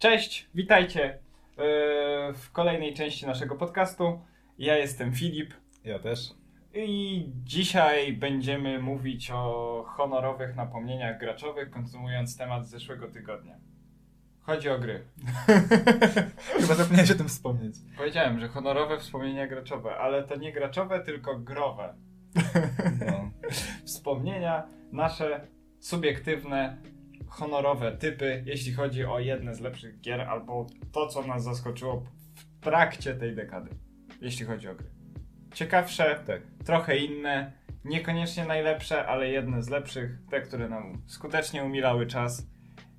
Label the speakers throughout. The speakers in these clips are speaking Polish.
Speaker 1: Cześć, witajcie e, w kolejnej części naszego podcastu. Ja jestem Filip
Speaker 2: Ja też.
Speaker 1: i dzisiaj będziemy mówić o honorowych napomnieniach graczowych, kontynuując temat z zeszłego tygodnia. Chodzi o gry.
Speaker 2: Chyba zapomniałeś o tym wspomnieć.
Speaker 1: Powiedziałem, że honorowe wspomnienia graczowe, ale to nie graczowe, tylko growe.
Speaker 2: No.
Speaker 1: Wspomnienia nasze subiektywne, honorowe typy, jeśli chodzi o jedne z lepszych gier, albo to, co nas zaskoczyło w trakcie tej dekady, jeśli chodzi o gry. Ciekawsze,
Speaker 2: Tak.
Speaker 1: trochę inne, niekoniecznie najlepsze, ale jedne z lepszych, te, które nam skutecznie umilały czas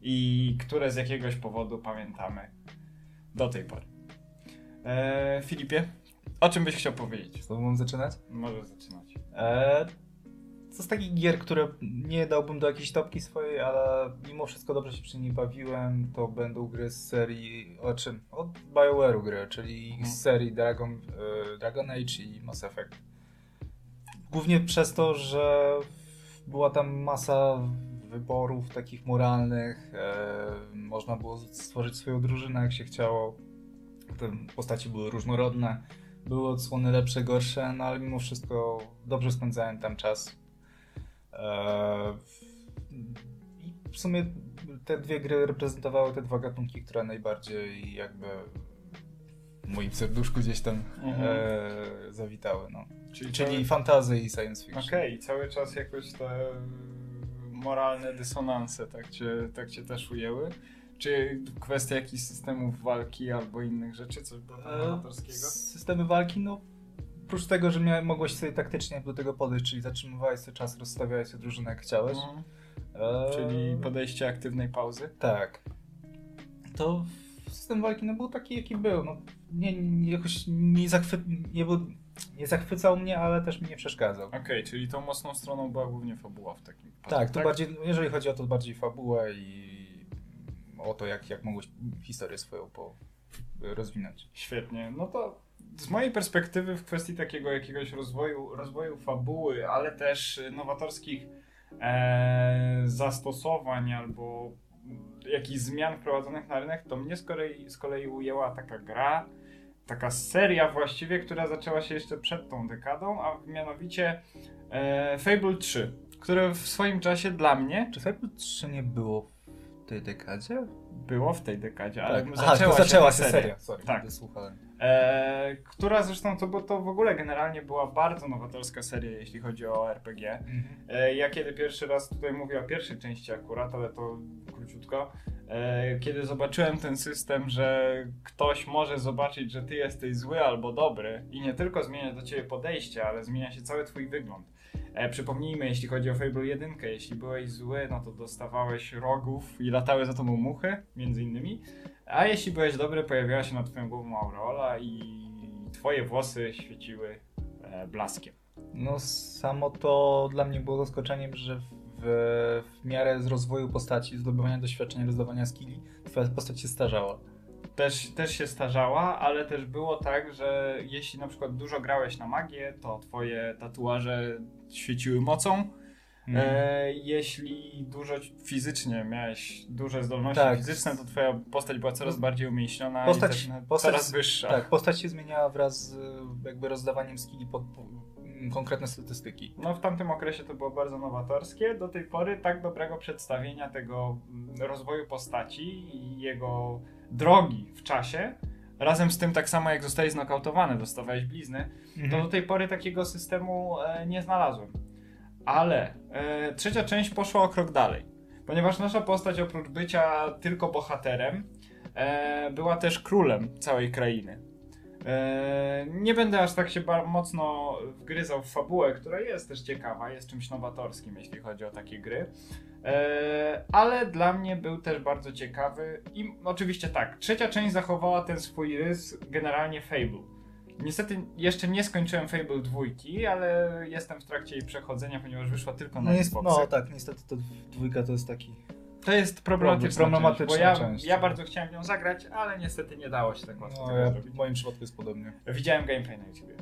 Speaker 1: i które z jakiegoś powodu pamiętamy do tej pory. Eee, Filipie, o czym byś chciał powiedzieć?
Speaker 2: Z tobą mam zaczynać?
Speaker 1: Możesz zaczynać.
Speaker 2: Eee, co z takich gier, które nie dałbym do jakiejś topki swojej, ale mimo wszystko dobrze się przy niej bawiłem, to będą gry z serii, o czym? Od BioWare'u gry, czyli
Speaker 1: Mhm.
Speaker 2: z serii Dragon, e, Dragon Age i Mass Effect. Głównie przez to, że była tam masa wyborów takich moralnych, e, można było stworzyć swoją drużynę jak się chciało. Te postaci były różnorodne, były odsłony lepsze, gorsze, no ale mimo wszystko dobrze spędzałem tam czas. E, I w sumie te dwie gry reprezentowały te dwa gatunki, które najbardziej jakby w moim serduszku gdzieś tam
Speaker 1: Mhm.
Speaker 2: e, zawitały. No.
Speaker 1: Czyli,
Speaker 2: Czyli fantazy i science fiction.
Speaker 1: Okej, cały czas jakoś te moralne dysonanse tak cię, tak cię też ujęły? Czy kwestia jakichś systemów walki albo innych rzeczy, coś było
Speaker 2: E,
Speaker 1: amatorskiego?
Speaker 2: Systemy walki, no oprócz tego, że mia- mogłeś sobie taktycznie do tego podejść, czyli zatrzymywałeś sobie czas, rozstawiałeś sobie drużynę jak chciałeś.
Speaker 1: Mhm.
Speaker 2: E,
Speaker 1: Czyli podejście aktywnej pauzy?
Speaker 2: Tak. To system walki no, był taki, jaki był. No, nie, nie, jakoś nie, zachwy... nie, był... nie zachwycał mnie, ale też mi nie przeszkadzał.
Speaker 1: Okej, czyli tą mocną stroną była głównie fabuła w takim wypadku,
Speaker 2: Tak, to bardziej, jeżeli chodzi o to bardziej fabułę i o to, jak, jak mogłeś historię swoją po... rozwinąć.
Speaker 1: Świetnie. No to z mojej perspektywy w kwestii takiego jakiegoś rozwoju, rozwoju fabuły, ale też nowatorskich e, zastosowań albo jakichś zmian wprowadzonych na rynek, to mnie z kolei, z kolei ujęła taka gra, taka seria właściwie, która zaczęła się jeszcze przed tą dekadą, a mianowicie e, Fable 3, które w swoim czasie dla mnie
Speaker 2: Czy Fable 3 nie było w tej dekadzie?
Speaker 1: było w tej dekadzie, ale
Speaker 2: Tak.
Speaker 1: zaczęła,
Speaker 2: Aha, zaczęła
Speaker 1: ta
Speaker 2: się seria. Sorry,
Speaker 1: Tak.
Speaker 2: słuchałem.
Speaker 1: E, która zresztą to, bo to w ogóle generalnie była bardzo nowatorska seria, jeśli chodzi o RPG.
Speaker 2: Mhm.
Speaker 1: E, ja kiedy pierwszy raz tutaj mówię o pierwszej części akurat, ale to króciutko, e, kiedy zobaczyłem ten system, że ktoś może zobaczyć, że ty jesteś zły albo dobry i nie tylko zmienia do ciebie podejście, ale zmienia się cały twój wygląd. E, przypomnijmy, jeśli chodzi o Fable 1, jeśli byłeś zły, no to dostawałeś rogów i latały za tobą muchy, między innymi. A jeśli byłeś dobry, pojawiała się nad twoją głową aureola i twoje włosy świeciły e, blaskiem.
Speaker 2: No samo to dla mnie było zaskoczeniem, że w, w miarę z rozwoju postaci, zdobywania doświadczenia, rozdawania skilli, twoja postać się starzała.
Speaker 1: Też, też się starzała, ale też było tak, że jeśli na przykład dużo grałeś na magię, to twoje tatuaże świeciły mocą.
Speaker 2: Mhm.
Speaker 1: E, jeśli dużo fizycznie miałeś duże zdolności
Speaker 2: Tak.
Speaker 1: fizyczne, to twoja postać była coraz bardziej umięśniona
Speaker 2: Postać-
Speaker 1: i też
Speaker 2: postać-
Speaker 1: coraz wyższa.
Speaker 2: Tak, postać się zmieniała wraz z jakby rozdawaniem skilli pod po, m, konkretne statystyki.
Speaker 1: No w tamtym okresie to było bardzo nowatorskie. Do tej pory tak dobrego przedstawienia tego mm, rozwoju postaci i jego drogi w czasie, razem z tym tak samo jak zostałeś znokautowany, dostawałeś blizny, to do tej pory takiego systemu e, nie znalazłem. Ale e, trzecia część poszła o krok dalej, ponieważ nasza postać oprócz bycia tylko bohaterem, e, była też królem całej krainy. E, nie będę aż tak się mocno wgryzał w fabułę, która jest też ciekawa, jest czymś nowatorskim, jeśli chodzi o takie gry. E, ale dla mnie był też bardzo ciekawy i oczywiście tak, trzecia część zachowała ten swój rys generalnie Fable. Niestety jeszcze nie skończyłem Fable 2, ale jestem w trakcie jej przechodzenia, ponieważ wyszła tylko na
Speaker 2: No,
Speaker 1: Xboxy.
Speaker 2: no tak, niestety to dwójka to jest taki...
Speaker 1: To jest problematyczna,
Speaker 2: Problematyczna
Speaker 1: część, bo ja,
Speaker 2: część.
Speaker 1: ja bardzo chciałem nią zagrać, ale niestety nie dało się tak łatwo
Speaker 2: No, ja, w moim przypadku jest podobnie.
Speaker 1: Widziałem gameplay na YouTubie.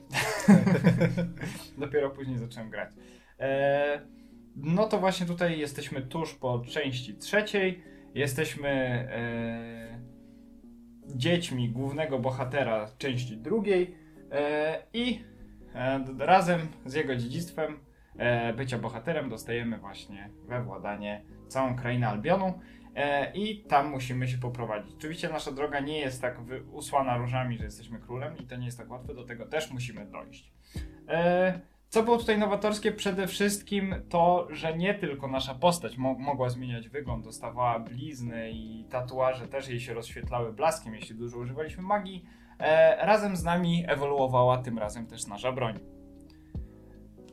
Speaker 1: Dopiero później zacząłem grać. E, no to właśnie tutaj jesteśmy tuż po części trzeciej. Jesteśmy e, dziećmi głównego bohatera części drugiej i e, razem z jego dziedzictwem e, bycia bohaterem dostajemy właśnie we władanie całą krainę Albionu e, i tam musimy się poprowadzić. Oczywiście nasza droga nie jest tak usłana różami, że jesteśmy królem i to nie jest tak łatwe, do tego też musimy dojść. E, co było tutaj nowatorskie? Przede wszystkim to, że nie tylko nasza postać mo- mogła zmieniać wygląd, dostawała blizny i tatuaże też jej się rozświetlały blaskiem, jeśli dużo używaliśmy magii. E, razem z nami ewoluowała tym razem też nasza broń.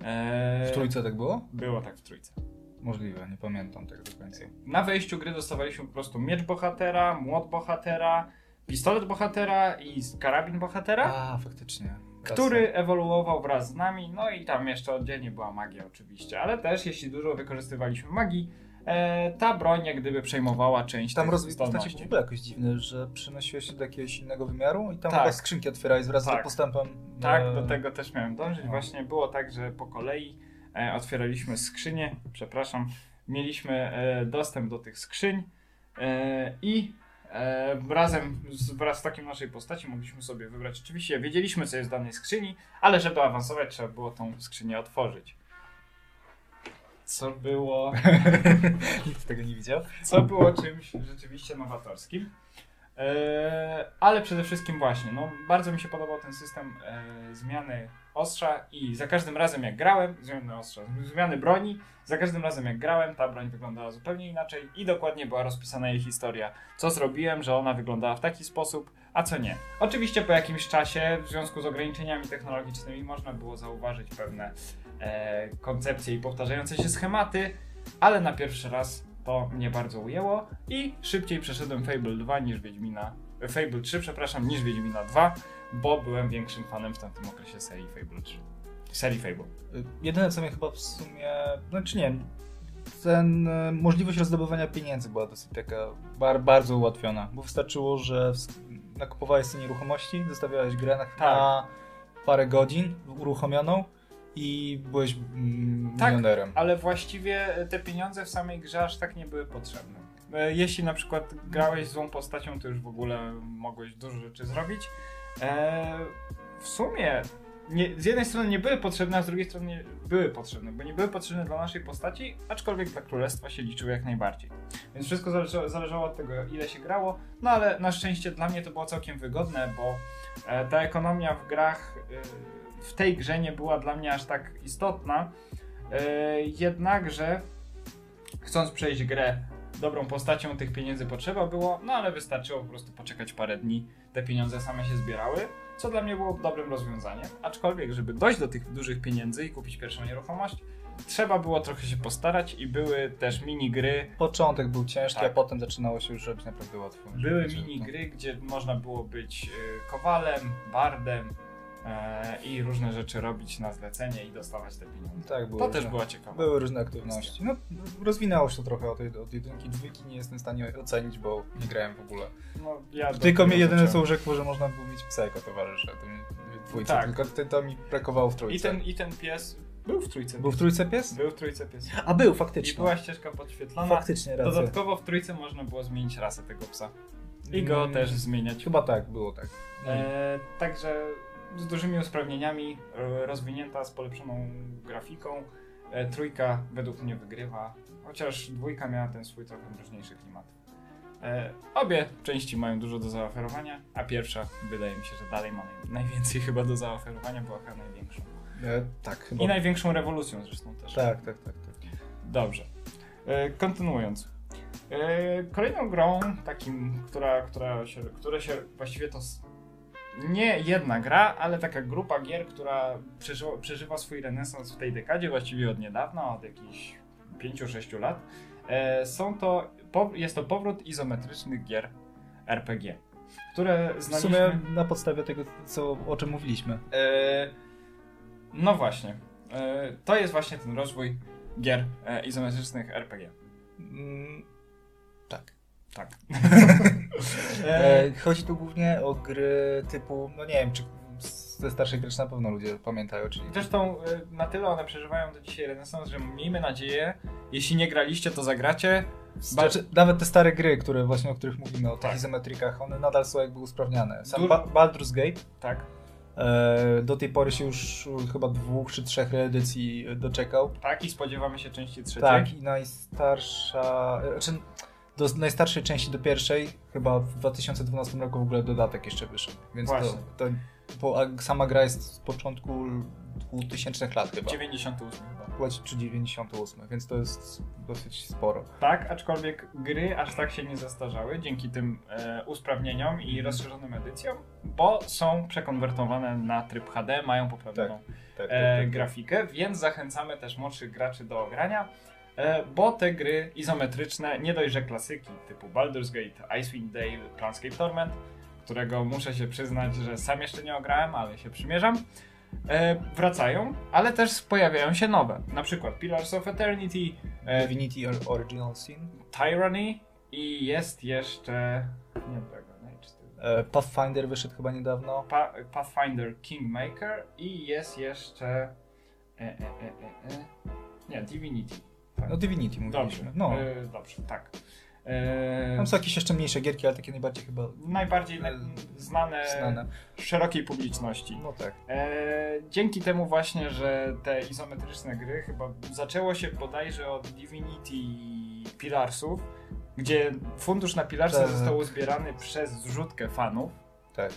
Speaker 1: E,
Speaker 2: W trójce tak było?
Speaker 1: Było tak w trójce.
Speaker 2: Możliwe, nie pamiętam tego do końca.
Speaker 1: Na wejściu gry dostawaliśmy po prostu miecz bohatera, młot bohatera, pistolet bohatera i karabin bohatera.
Speaker 2: A, faktycznie.
Speaker 1: który ewoluował wraz z nami, no i tam jeszcze oddzielnie była magia oczywiście, ale też jeśli dużo wykorzystywaliśmy magii, ta broń jak gdyby przejmowała część
Speaker 2: Tam rozwój postaci w ogóle jakoś dziwny, że przenosiłeś się do jakiegoś innego wymiaru i tam
Speaker 1: Tak.
Speaker 2: skrzynki otwierałeś wraz
Speaker 1: Tak.
Speaker 2: z postępem.
Speaker 1: Tak,
Speaker 2: e,
Speaker 1: do tego też miałem dążyć.
Speaker 2: no.
Speaker 1: Właśnie było tak, że po kolei e, otwieraliśmy skrzynie, przepraszam, mieliśmy e, dostęp do tych skrzyń e, i e, razem z, wraz z takim naszej postaci mogliśmy sobie wybrać. Oczywiście wiedzieliśmy, co jest w danej skrzyni, ale żeby awansować, trzeba było tą skrzynię otworzyć. Co było
Speaker 2: Nikt tego nie widział.
Speaker 1: co było czymś rzeczywiście nowatorskim. E, ale przede wszystkim właśnie, no, bardzo mi się podobał ten system e, zmiany ostrza i za każdym razem jak grałem, zmiany ostrza, zmiany broni, za każdym razem jak grałem, ta broń wyglądała zupełnie inaczej i dokładnie była rozpisana jej historia. Co zrobiłem, że ona wyglądała w taki sposób, a co nie. Oczywiście po jakimś czasie, w związku z ograniczeniami technologicznymi, można było zauważyć pewne koncepcje i powtarzające się schematy, ale na pierwszy raz to mnie bardzo ujęło i szybciej przeszedłem Fable 2 niż Wiedźmina, e, Fable 3, przepraszam, niż Wiedźmina 2, bo byłem większym fanem w tamtym okresie serii Fable 3. Serii Fable.
Speaker 2: Jedyne co mnie chyba w sumie, znaczy nie, ten e, możliwość rozdobywania pieniędzy była dosyć taka bar, bardzo ułatwiona, bo wystarczyło, że nakupowałeś sobie nieruchomości, zostawiałeś grę na,
Speaker 1: Tak.
Speaker 2: na parę godzin uruchomioną i byłeś mm,
Speaker 1: Tak.
Speaker 2: milionerem.
Speaker 1: Ale właściwie te pieniądze w samej grze aż tak nie były potrzebne. E, Jeśli na przykład grałeś złą postacią, to już w ogóle mogłeś dużo rzeczy zrobić. E, w sumie nie, z jednej strony nie były potrzebne, a z drugiej strony nie były potrzebne, bo nie były potrzebne dla naszej postaci, aczkolwiek dla królestwa się liczyły jak najbardziej. Więc wszystko zależało, zależało od tego, ile się grało, no ale na szczęście dla mnie to było całkiem wygodne, bo ta ekonomia w grach, e, w tej grze nie była dla mnie aż tak istotna. E, jednakże, chcąc przejść grę dobrą postacią, tych pieniędzy potrzeba było, no ale wystarczyło po prostu poczekać parę dni, te pieniądze same się zbierały, co dla mnie było dobrym rozwiązaniem. Aczkolwiek, żeby dojść do tych dużych pieniędzy i kupić pierwszą nieruchomość, trzeba było trochę się postarać i były też minigry,
Speaker 2: Początek był ciężki,
Speaker 1: Tak.
Speaker 2: a potem zaczynało się już robić naprawdę łatwo.
Speaker 1: były
Speaker 2: Wiecie, no.
Speaker 1: minigry, gdzie można było być y, kowalem, bardem e, i różne rzeczy robić na zlecenie i dostawać te pieniądze.
Speaker 2: Tak, były
Speaker 1: To też
Speaker 2: różne,
Speaker 1: była ciekawa.
Speaker 2: były różne aktywności. No, rozwinęło się to trochę od, od jedynki, dwójki, nie jestem w stanie ocenić, bo nie grałem w ogóle.
Speaker 1: No, ja
Speaker 2: Tylko mi jedyne co urzekło, że można było mieć psa jako towarzysza. To mi dwójce,
Speaker 1: Tak.
Speaker 2: tylko to, to mi brakowało w
Speaker 1: I
Speaker 2: trójce.
Speaker 1: ten, I ten pies był w trójce.
Speaker 2: Był w trójce pies?
Speaker 1: Był w trójce pies.
Speaker 2: A był,
Speaker 1: I
Speaker 2: faktycznie.
Speaker 1: była ścieżka podświetlona.
Speaker 2: Faktycznie, racja.
Speaker 1: Dodatkowo w trójce można było zmienić rasę tego psa. I go
Speaker 2: Mm,
Speaker 1: też zmieniać.
Speaker 2: Chyba tak, było tak.
Speaker 1: E, także z dużymi usprawnieniami, e, rozwinięta, z polepszoną grafiką. E, trójka według mnie wygrywa, chociaż dwójka miała ten swój trochę mroźniejszy klimat. E, obie części mają dużo do zaoferowania, a pierwsza wydaje mi się, że dalej ma naj, najwięcej chyba do zaoferowania, była chyba największą.
Speaker 2: E, tak, chyba.
Speaker 1: I największą rewolucją zresztą też.
Speaker 2: Tak, tak, tak. tak.
Speaker 1: Dobrze. E, kontynuując. E, kolejną grą, takim, która, która się, które się właściwie to nie jedna gra, ale taka grupa gier, która przeżywa, przeżywa swój renesans w tej dekadzie, właściwie od niedawna, od jakichś 5-6 lat. E, są to, jest to powrót izometrycznych gier RPG, które
Speaker 2: W
Speaker 1: znaliśmy...
Speaker 2: sumie na podstawie tego, co, o czym mówiliśmy.
Speaker 1: E, no właśnie. E, to jest właśnie ten rozwój gier e, izometrycznych RPG.
Speaker 2: Mm, tak.
Speaker 1: Tak.
Speaker 2: E, chodzi tu głównie o gry typu, no nie wiem, czy ze starszych graczy na pewno ludzie pamiętają, czyli...
Speaker 1: Zresztą na tyle one przeżywają do dzisiaj renesans, że miejmy nadzieję, jeśli nie graliście, to zagracie.
Speaker 2: Znaczy, nawet te stare gry, które właśnie o których mówimy, o tych
Speaker 1: Tak.
Speaker 2: izometrykach, one nadal są jakby usprawniane. Sam
Speaker 1: Du-
Speaker 2: ba- Baldur's Gate
Speaker 1: Tak,
Speaker 2: do tej pory się już chyba dwóch czy trzech reedycji doczekał.
Speaker 1: tak i spodziewamy się części trzeciej.
Speaker 2: Tak, i najstarsza. Znaczy, do najstarszej części do pierwszej, chyba w 2012 roku w ogóle dodatek jeszcze wyszedł. Więc to,
Speaker 1: Właśnie.
Speaker 2: to bo, a sama gra jest z początku 2000 lat chyba.
Speaker 1: 98 chyba.
Speaker 2: Chyba czy 98, więc to jest dosyć sporo.
Speaker 1: Tak, aczkolwiek gry aż tak się nie zastarzały dzięki tym e, usprawnieniom i rozszerzonym edycjom, bo są przekonwertowane na tryb HD, mają poprawioną
Speaker 2: Tak,
Speaker 1: e, grafikę, więc zachęcamy też młodszych graczy do ogrania, e, bo te gry izometryczne, nie dość, że klasyki typu Baldur's Gate, Icewind Dale, Planescape Torment, którego muszę się przyznać, że sam jeszcze nie ograłem, ale się przymierzam, wracają, ale też pojawiają się nowe, na przykład Pillars of Eternity, e,
Speaker 2: Divinity Or- Original Sin.
Speaker 1: Tyranny i jest jeszcze... nie tylko
Speaker 2: E, Pathfinder wyszedł chyba niedawno.
Speaker 1: Pa Pathfinder Kingmaker i jest jeszcze... E, e, e, e, e. Nie, Divinity. Tak.
Speaker 2: No Divinity
Speaker 1: Dobrze,
Speaker 2: mówiliśmy. No.
Speaker 1: e, dobrze, tak. E,
Speaker 2: Tam są jakieś jeszcze mniejsze gierki, ale takie najbardziej chyba
Speaker 1: najbardziej
Speaker 2: e,
Speaker 1: znane,
Speaker 2: znane.
Speaker 1: szerokiej publiczności.
Speaker 2: No tak.
Speaker 1: E, dzięki temu właśnie, że te izometryczne gry chyba zaczęło się bodajże od Divinity Pilarsów, gdzie fundusz na Pilarsy
Speaker 2: Tak.
Speaker 1: został uzbierany przez zrzutkę fanów.
Speaker 2: Tak.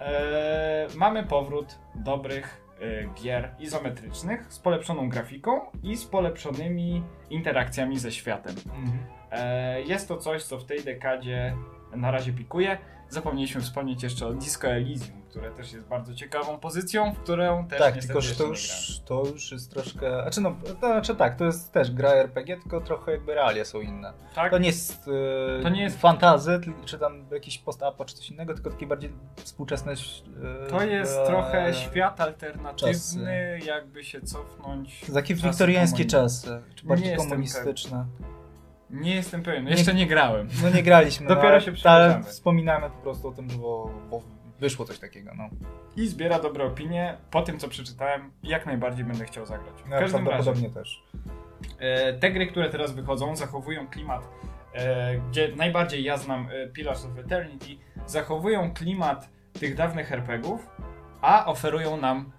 Speaker 1: E, mamy powrót dobrych e, gier izometrycznych z polepszoną grafiką i z polepszonymi interakcjami ze światem.
Speaker 2: Mhm.
Speaker 1: E, jest to coś, co w tej dekadzie na razie pikuje. Zapomnieliśmy wspomnieć jeszcze o Disco Elysium, które też jest bardzo ciekawą pozycją, w którą też
Speaker 2: Tak, tylko że to już, to już jest troszkę. Znaczy, no, to znaczy tak, to jest też gra RPG, tylko trochę jakby realia są inne.
Speaker 1: Tak?
Speaker 2: To nie jest, e,
Speaker 1: To nie jest-
Speaker 2: fantazy, czy tam jakiś post-apo, czy coś innego, tylko takie bardziej współczesne. e,
Speaker 1: To jest
Speaker 2: e,
Speaker 1: trochę świat alternatywny,
Speaker 2: czasy.
Speaker 1: jakby się cofnąć. Czasy
Speaker 2: wiktoriańskie
Speaker 1: komunizmu.
Speaker 2: czasy, czy bardziej
Speaker 1: jestem
Speaker 2: komunistyczne.
Speaker 1: Nie jestem pewien, jeszcze nie grałem.
Speaker 2: No nie graliśmy,
Speaker 1: Dopiero
Speaker 2: no,
Speaker 1: się
Speaker 2: ale
Speaker 1: przyjrzamy.
Speaker 2: wspominamy po prostu o tym, że bo, bo wyszło coś takiego, no.
Speaker 1: I zbiera dobre opinie. Po tym, co przeczytałem, jak najbardziej będę chciał zagrać. W
Speaker 2: no
Speaker 1: każdym razie,
Speaker 2: też.
Speaker 1: e, te gry, które teraz wychodzą, zachowują klimat, e, gdzie najbardziej ja znam e, Pillars of Eternity, zachowują klimat tych dawnych RPGów, a oferują nam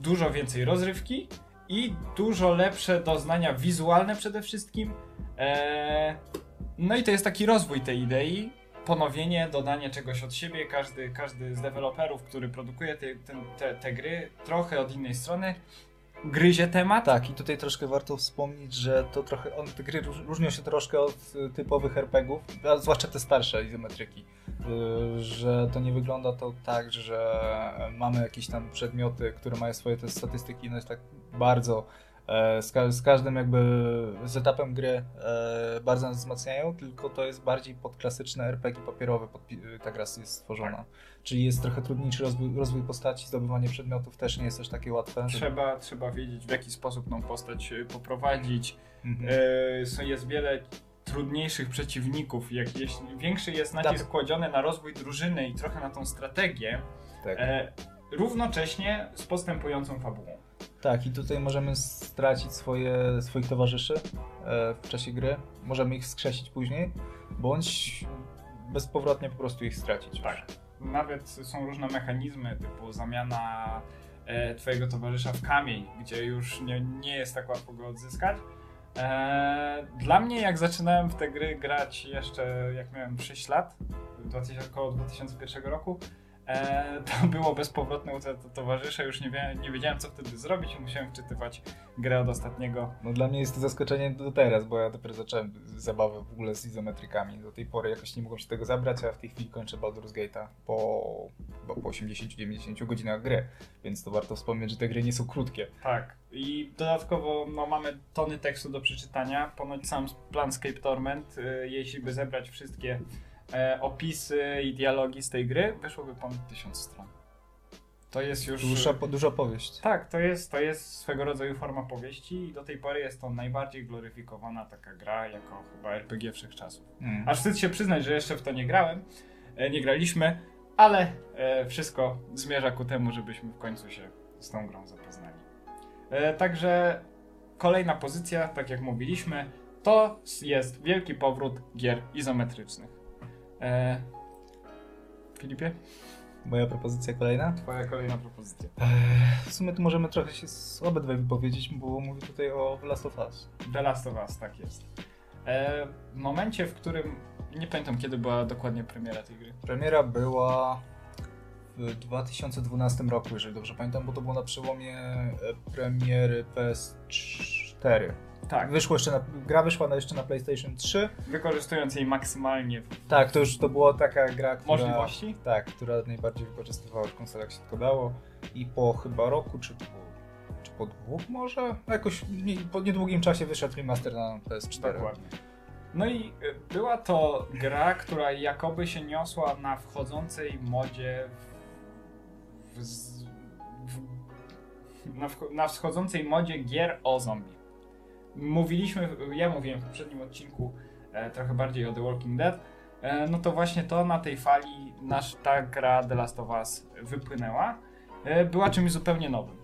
Speaker 1: dużo więcej rozrywki i dużo lepsze doznania wizualne przede wszystkim. E, no i to jest taki rozwój tej idei, ponowienie, dodanie czegoś od siebie. Każdy, każdy z deweloperów, który produkuje te, te, te gry, trochę od innej strony, gryzie temat.
Speaker 2: Tak, i tutaj troszkę warto wspomnieć, że to trochę, on, te gry róż- różnią się troszkę od y, typowych RPGów, zwłaszcza te starsze izometryki, y, że to nie wygląda to tak, że mamy jakieś tam przedmioty, które mają swoje te statystyki, one tak bardzo z, ka- z każdym jakby z etapem gry e, bardzo nas wzmacniają, tylko to jest bardziej pod klasyczne RPG papierowe podpi- ta gra jest stworzona. Czyli jest trochę trudniejszy rozwój, rozwój postaci, zdobywanie przedmiotów też nie jest też takie łatwe.
Speaker 1: Trzeba, trzeba wiedzieć, w jaki sposób tą postać y, poprowadzić.
Speaker 2: Mhm.
Speaker 1: E, jest wiele trudniejszych przeciwników. Jak jeśli większy jest nacisk kładziony na rozwój drużyny i trochę na tą strategię,
Speaker 2: tak.
Speaker 1: e, równocześnie z postępującą fabułą.
Speaker 2: Tak, i tutaj możemy stracić swoje, swoich towarzyszy e, w czasie gry. Możemy ich skrzesić później, bądź bezpowrotnie po prostu ich stracić.
Speaker 1: Tak. Nawet są różne mechanizmy, typu zamiana e, twojego towarzysza w kamień, gdzie już nie, nie jest tak łatwo go odzyskać. E, dla mnie, jak zaczynałem w te gry grać jeszcze, jak miałem 6 lat, 2000, około 2001 roku, to było bezpowrotne utrata towarzysza, już nie, wie, nie wiedziałem co wtedy zrobić, musiałem wczytywać grę od ostatniego.
Speaker 2: No dla mnie jest to zaskoczenie do teraz, bo ja dopiero zacząłem zabawę w ogóle z izometrykami. Do tej pory jakoś nie mogłem się tego zabrać, a w tej chwili kończę Baldur's Gate'a po, po 80-90 godzinach gry. Więc to warto wspomnieć, że te gry nie są krótkie.
Speaker 1: Tak. I dodatkowo no, mamy tony tekstu do przeczytania. Ponoć sam Planscape Torment, y, jeśli by zebrać wszystkie e, opisy i dialogi z tej gry, wyszłoby ponad tysiąc stron. To jest już.
Speaker 2: Dłuższa, duża powieść.
Speaker 1: Tak, to jest, to jest swego rodzaju forma powieści i do tej pory jest to najbardziej gloryfikowana taka gra jako chyba RPG wszechczasów.
Speaker 2: Mm.
Speaker 1: Aż wstyd się przyznać, że jeszcze w to nie grałem, e, nie graliśmy. ale e, wszystko zmierza ku temu, żebyśmy w końcu się z tą grą zapoznali. E, także kolejna pozycja, tak jak mówiliśmy, to jest wielki powrót gier izometrycznych. E, Filipie?
Speaker 2: Moja propozycja kolejna?
Speaker 1: Twoja kolejna propozycja.
Speaker 2: W sumie to możemy trochę się z obydwaj wypowiedzieć, bo mówię tutaj o The Last of Us.
Speaker 1: The Last of Us, tak jest. E, w momencie, w którym. Nie pamiętam kiedy była dokładnie premiera tej gry.
Speaker 2: Premiera była w 2012 roku, jeżeli dobrze pamiętam, bo to było na przełomie e, premiery PS4.
Speaker 1: Tak,
Speaker 2: Wyszło jeszcze na, gra wyszła na, jeszcze na PlayStation 3.
Speaker 1: wykorzystując jej maksymalnie w
Speaker 2: Tak, to już to była taka gra, która...
Speaker 1: możliwości.
Speaker 2: Tak, która najbardziej wykorzystywała w konsolach się tylko dało. I po chyba roku, czy po, czy po dwóch może? Jakoś nie, po niedługim czasie wyszedł remaster na PS4.
Speaker 1: Dokładnie. No i y, była to gra, która jakoby się niosła na wchodzącej modzie w, w, w, na, wch- na wschodzącej modzie gier o zombie. Mówiliśmy, ja mówiłem w poprzednim odcinku e, trochę bardziej o The Walking Dead, e, no to właśnie to na tej fali nasz, ta gra The Last of Us wypłynęła. E, była czymś zupełnie nowym.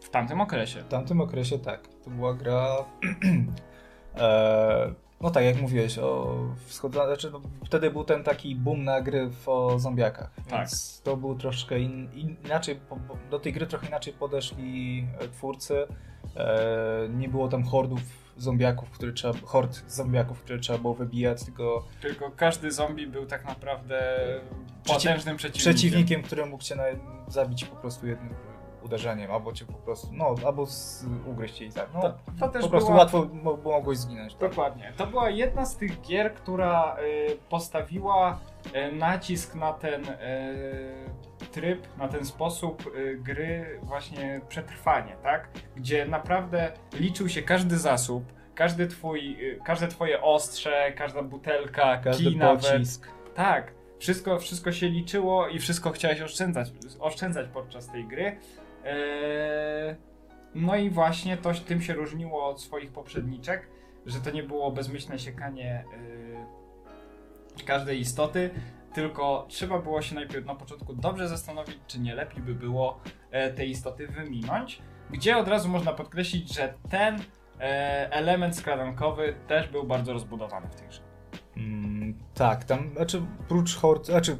Speaker 1: W tamtym okresie.
Speaker 2: W tamtym okresie tak. To była gra. e, no tak, jak mówiłeś, o wschodzącej. Znaczy, no, wtedy był ten taki boom na gry w, o zombiakach.
Speaker 1: Tak.
Speaker 2: Więc to był troszkę in, in, inaczej. Do tej gry trochę inaczej podeszli twórcy. E, nie było tam hordów zombiaków, które trzeba. hord zombiaków, które trzeba było wybijać, tylko
Speaker 1: Tylko każdy zombie był tak naprawdę
Speaker 2: Przeciw-
Speaker 1: potężnym przeciwnikiem.
Speaker 2: przeciwnikiem, który mógł cię na, zabić po prostu jednym uderzeniem, albo cię po prostu, no, albo z, ugryźć i tak. No,
Speaker 1: To, to też
Speaker 2: po prostu
Speaker 1: była,
Speaker 2: łatwo mo- mogłeś zginąć. Tak?
Speaker 1: Dokładnie. To była jedna z tych gier, która y, postawiła y, nacisk na ten y, tryb, na ten sposób y, gry właśnie przetrwanie, tak? Gdzie naprawdę liczył się każdy zasób, każdy twój, y, każde twoje ostrze, każda butelka,
Speaker 2: Każdy
Speaker 1: kij nawet.
Speaker 2: pocisk.
Speaker 1: Tak, wszystko, wszystko się liczyło i wszystko chciałeś oszczędzać, oszczędzać podczas tej gry. Eee, no i właśnie to tym się różniło od swoich poprzedniczek, że to nie było bezmyślne siekanie yy, każdej istoty, tylko trzeba było się najpierw na początku dobrze zastanowić, czy nie lepiej by było e, te istoty wyminąć. Gdzie od razu można podkreślić, że ten e, element skradankowy też był bardzo rozbudowany w tej grze.
Speaker 2: Mm, tak, tam, znaczy prócz hord, znaczy,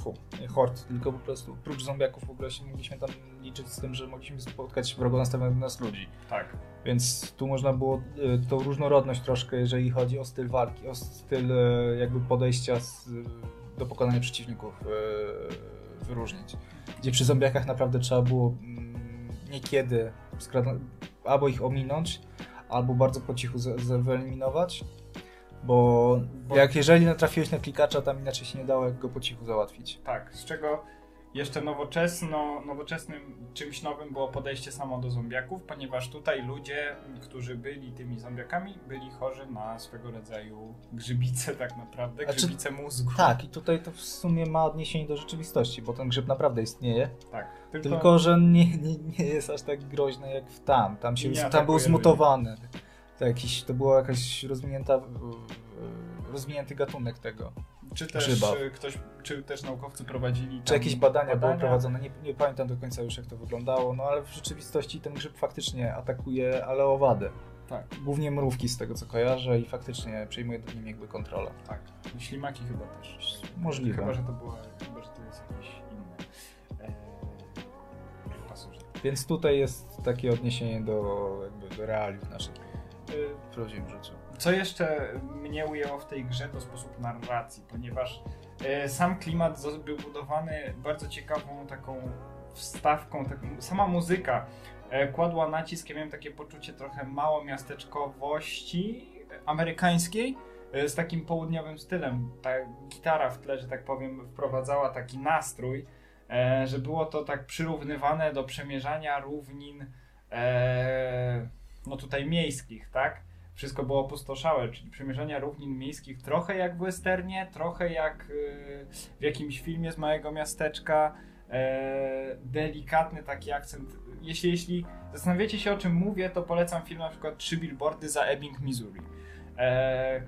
Speaker 2: fu, hord, tylko po prostu prócz zombiaków w ogóle się mogliśmy tam liczyć z tym, że mogliśmy spotkać wrogo nastawionych nas ludzi.
Speaker 1: Tak.
Speaker 2: Więc tu można było y, tą różnorodność troszkę, jeżeli chodzi o styl walki, o styl y, jakby podejścia z, do pokonania przeciwników y, wyróżnić. Gdzie przy zombiakach naprawdę trzeba było mm, niekiedy albo ich ominąć, albo bardzo po cichu wyeliminować. Bo,
Speaker 1: Bo-
Speaker 2: jak jeżeli natrafiłeś na klikacza, tam inaczej się nie dało jak go po cichu załatwić.
Speaker 1: Tak, z czego jeszcze nowoczesno, nowoczesnym czymś nowym było podejście samo do zombiaków, ponieważ tutaj ludzie, którzy byli tymi zombiakami, byli chorzy na swego rodzaju grzybice tak naprawdę,
Speaker 2: A czy-
Speaker 1: grzybice mózgu.
Speaker 2: Tak, i tutaj to w sumie ma odniesienie do rzeczywistości, bo ten grzyb naprawdę istnieje.
Speaker 1: tak. Tylko,
Speaker 2: Tylko, że nie, nie, nie jest aż tak groźny jak w tam. Tam, się,
Speaker 1: Nie
Speaker 2: tam był zmutowany. To, jakiś, to była jakaś rozwinięta, rozwinięty gatunek tego.
Speaker 1: Czy też
Speaker 2: grzyba.
Speaker 1: y, ktoś, czy też naukowcy prowadzili
Speaker 2: Czy jakieś badania, były prowadzone, nie, nie pamiętam do końca już jak to wyglądało, no ale w rzeczywistości ten grzyb faktycznie atakuje aleowady.
Speaker 1: Tak,
Speaker 2: Głównie mrówki z tego co kojarzę i faktycznie przejmuje nad nim jakby kontrolę.
Speaker 1: tak. I ślimaki chyba też.
Speaker 2: Możliwe.
Speaker 1: Chyba, że to było, chyba, że to jest jakieś inne. Eee, pasożyty.
Speaker 2: Więc tutaj jest takie odniesienie do, jakby do realiów naszych
Speaker 1: Y,
Speaker 2: w prawdziwym życiu.
Speaker 1: Co jeszcze mnie ujęło w tej grze to sposób narracji, ponieważ e, sam klimat był budowany bardzo ciekawą taką wstawką, taką, sama muzyka e, kładła nacisk, ja miałem takie poczucie trochę małomiasteczkowości amerykańskiej e, z takim południowym stylem. Ta gitara w tle, że tak powiem, wprowadzała taki nastrój, że było to tak przyrównywane do przemierzania równin no tutaj miejskich, tak? Wszystko było opustoszałe, czyli przemierzania równin miejskich trochę jak w westernie, trochę jak y, w jakimś filmie z małego miasteczka. E, delikatny taki akcent. Jeśli, jeśli zastanawiacie się o czym mówię, to polecam film na przykład Trzy billboardy za Ebbing, Missouri. E,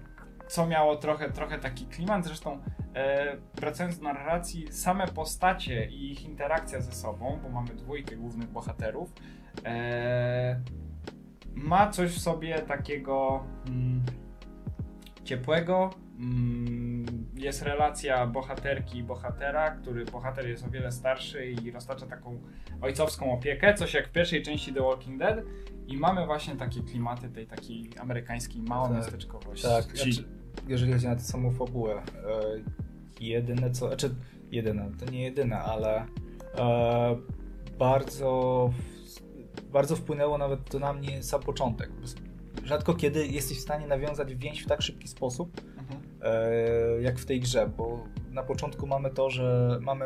Speaker 1: co miało trochę, trochę taki klimat, zresztą e, wracając do narracji, same postacie i ich interakcja ze sobą, bo mamy dwójkę głównych bohaterów, e, ma coś w sobie takiego mm, ciepłego. Mm, jest relacja bohaterki i bohatera, który bohater jest o wiele starszy i roztacza taką ojcowską opiekę, coś jak w pierwszej części The Walking Dead. I mamy właśnie takie klimaty tej takiej amerykańskiej małomiasteczkowości.
Speaker 2: Tak, znaczy, jeżeli chodzi na tę samą fabułę, e, jedyne co, znaczy jedyne, to nie jedyne, ale e, bardzo, bardzo wpłynęło nawet to na mnie sam początek. Rzadko kiedy jesteś w stanie nawiązać więź w tak szybki sposób, mhm. e, jak w tej grze, bo na początku mamy to, że mamy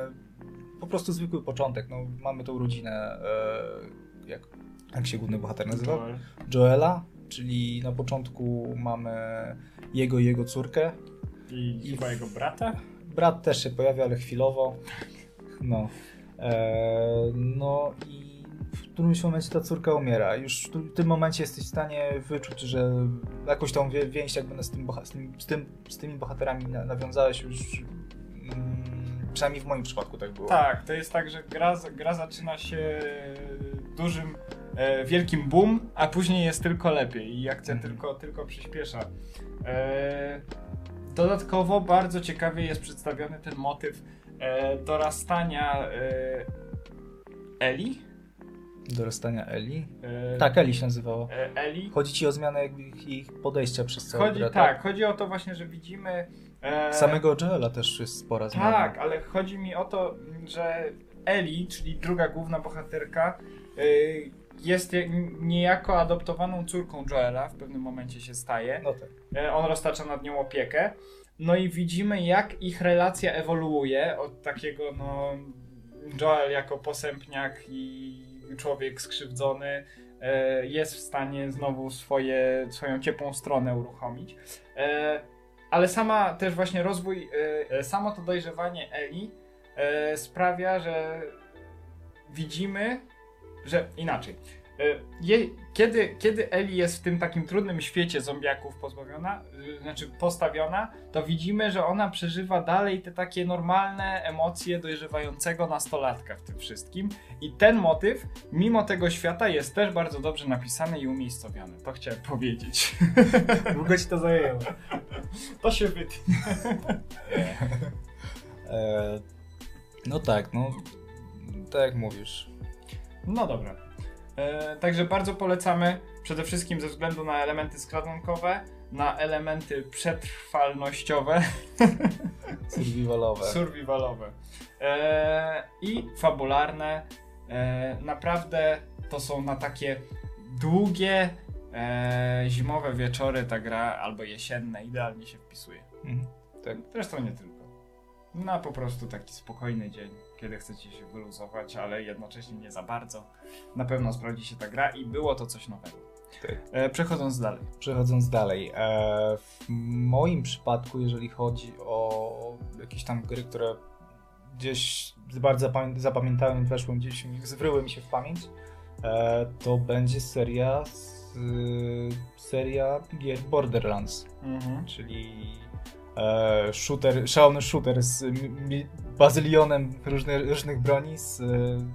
Speaker 2: po prostu zwykły początek. No, mamy tą rodzinę, e, jak, jak się główny bohater nazywa? Joel. Joela, czyli na początku mamy jego i jego córkę.
Speaker 1: I, I chyba jego brata?
Speaker 2: Brat też się pojawia, ale chwilowo. No. E, no i w którymś momencie ta córka umiera. Już w tym momencie jesteś w stanie wyczuć, że jakąś tą więź jakby z, tym, z, tym, z, tym, z tymi bohaterami nawiązałeś już mm, przynajmniej w moim przypadku tak było.
Speaker 1: Tak, to jest tak, że gra, gra zaczyna się dużym, e, wielkim boom, a później jest tylko lepiej i akcja mm. tylko, tylko przyspiesza. E, dodatkowo bardzo ciekawie jest przedstawiony ten motyw e, dorastania e, Eli.
Speaker 2: Dorastania Eli? E, tak, Eli się nazywało.
Speaker 1: E, Eli.
Speaker 2: Chodzi ci o zmianę ich podejścia przez
Speaker 1: całą chodzi, grę, tak, tak, chodzi o to właśnie, że widzimy...
Speaker 2: E, Samego Joela też jest spora zmiana.
Speaker 1: Tak, ale chodzi mi o to, że Eli, czyli druga główna bohaterka, jest niejako adoptowaną córką Joela, w pewnym momencie się staje.
Speaker 2: No tak.
Speaker 1: E, on roztacza nad nią opiekę. No i widzimy, jak ich relacja ewoluuje od takiego, no, Joel jako posępniak i człowiek skrzywdzony e, jest w stanie znowu swoje, swoją ciepłą stronę uruchomić. E, ale sama też właśnie rozwój, samo to dojrzewanie Eli sprawia, że widzimy że inaczej. E, je, kiedy, kiedy Eli jest w tym takim trudnym świecie zombiaków pozbawiona, e, znaczy postawiona, to widzimy, że ona przeżywa dalej te takie normalne emocje dojrzewającego nastolatka w tym wszystkim. I ten motyw, mimo tego świata, jest też bardzo dobrze napisany i umiejscowiony. To chciałem powiedzieć.
Speaker 2: Długo ci to zajęło.
Speaker 1: To się wytnie.
Speaker 2: e, no tak, no tak jak mówisz
Speaker 1: no dobra. E, także bardzo polecamy przede wszystkim ze względu na elementy skradunkowe, na elementy przetrwalnościowe.
Speaker 2: Survivalowe.
Speaker 1: Survivalowe. E, I fabularne. E, naprawdę to są na takie długie, zimowe wieczory ta gra, albo jesienne, idealnie się wpisuje. Mhm. Tak. Zresztą nie tylko. Na po prostu taki spokojny dzień kiedy chcecie się wyluzować, ale jednocześnie nie za bardzo. Na pewno sprawdzi się ta gra i było to coś nowego. Tak. E, przechodząc dalej.
Speaker 2: Przechodząc dalej. E, w moim przypadku, jeżeli chodzi o jakieś tam gry, które gdzieś bardzo zapamiętałem, weszły gdzieś, zwryły mi się w pamięć, e, to będzie seria seria gier Borderlands, mhm. czyli shooter, szalony shooter z bazylionem różny, różnych broni, z e,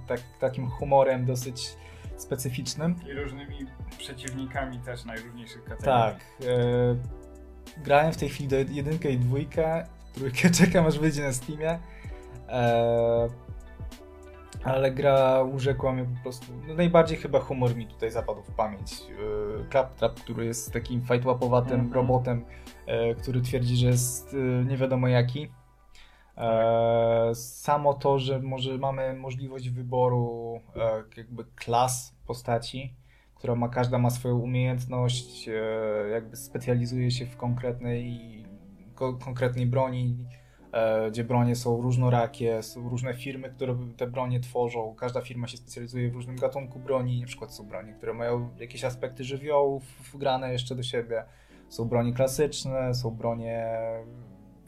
Speaker 2: tak, takim humorem dosyć specyficznym.
Speaker 1: I różnymi przeciwnikami też najróżniejszych kategorii.
Speaker 2: Tak. E, grałem w tej chwili do jedynkę i dwójkę, trójkę czekam aż wyjdzie na Steamie. E, ale gra urzekła mnie po prostu. No najbardziej chyba humor mi tutaj zapadł w pamięć. E, Claptrap, który jest takim fajtłapowatym mm -hmm. robotem, e, który twierdzi, że jest e, nie wiadomo jaki. Samo to, że może mamy możliwość wyboru jakby klas postaci, która ma, każda ma swoją umiejętność, jakby specjalizuje się w konkretnej, konkretnej broni, gdzie bronie są różnorakie, są różne firmy, które te bronie tworzą. Każda firma się specjalizuje w różnym gatunku broni. Na przykład są bronie, które mają jakieś aspekty żywiołów wgrane jeszcze do siebie. Są bronie klasyczne, są bronie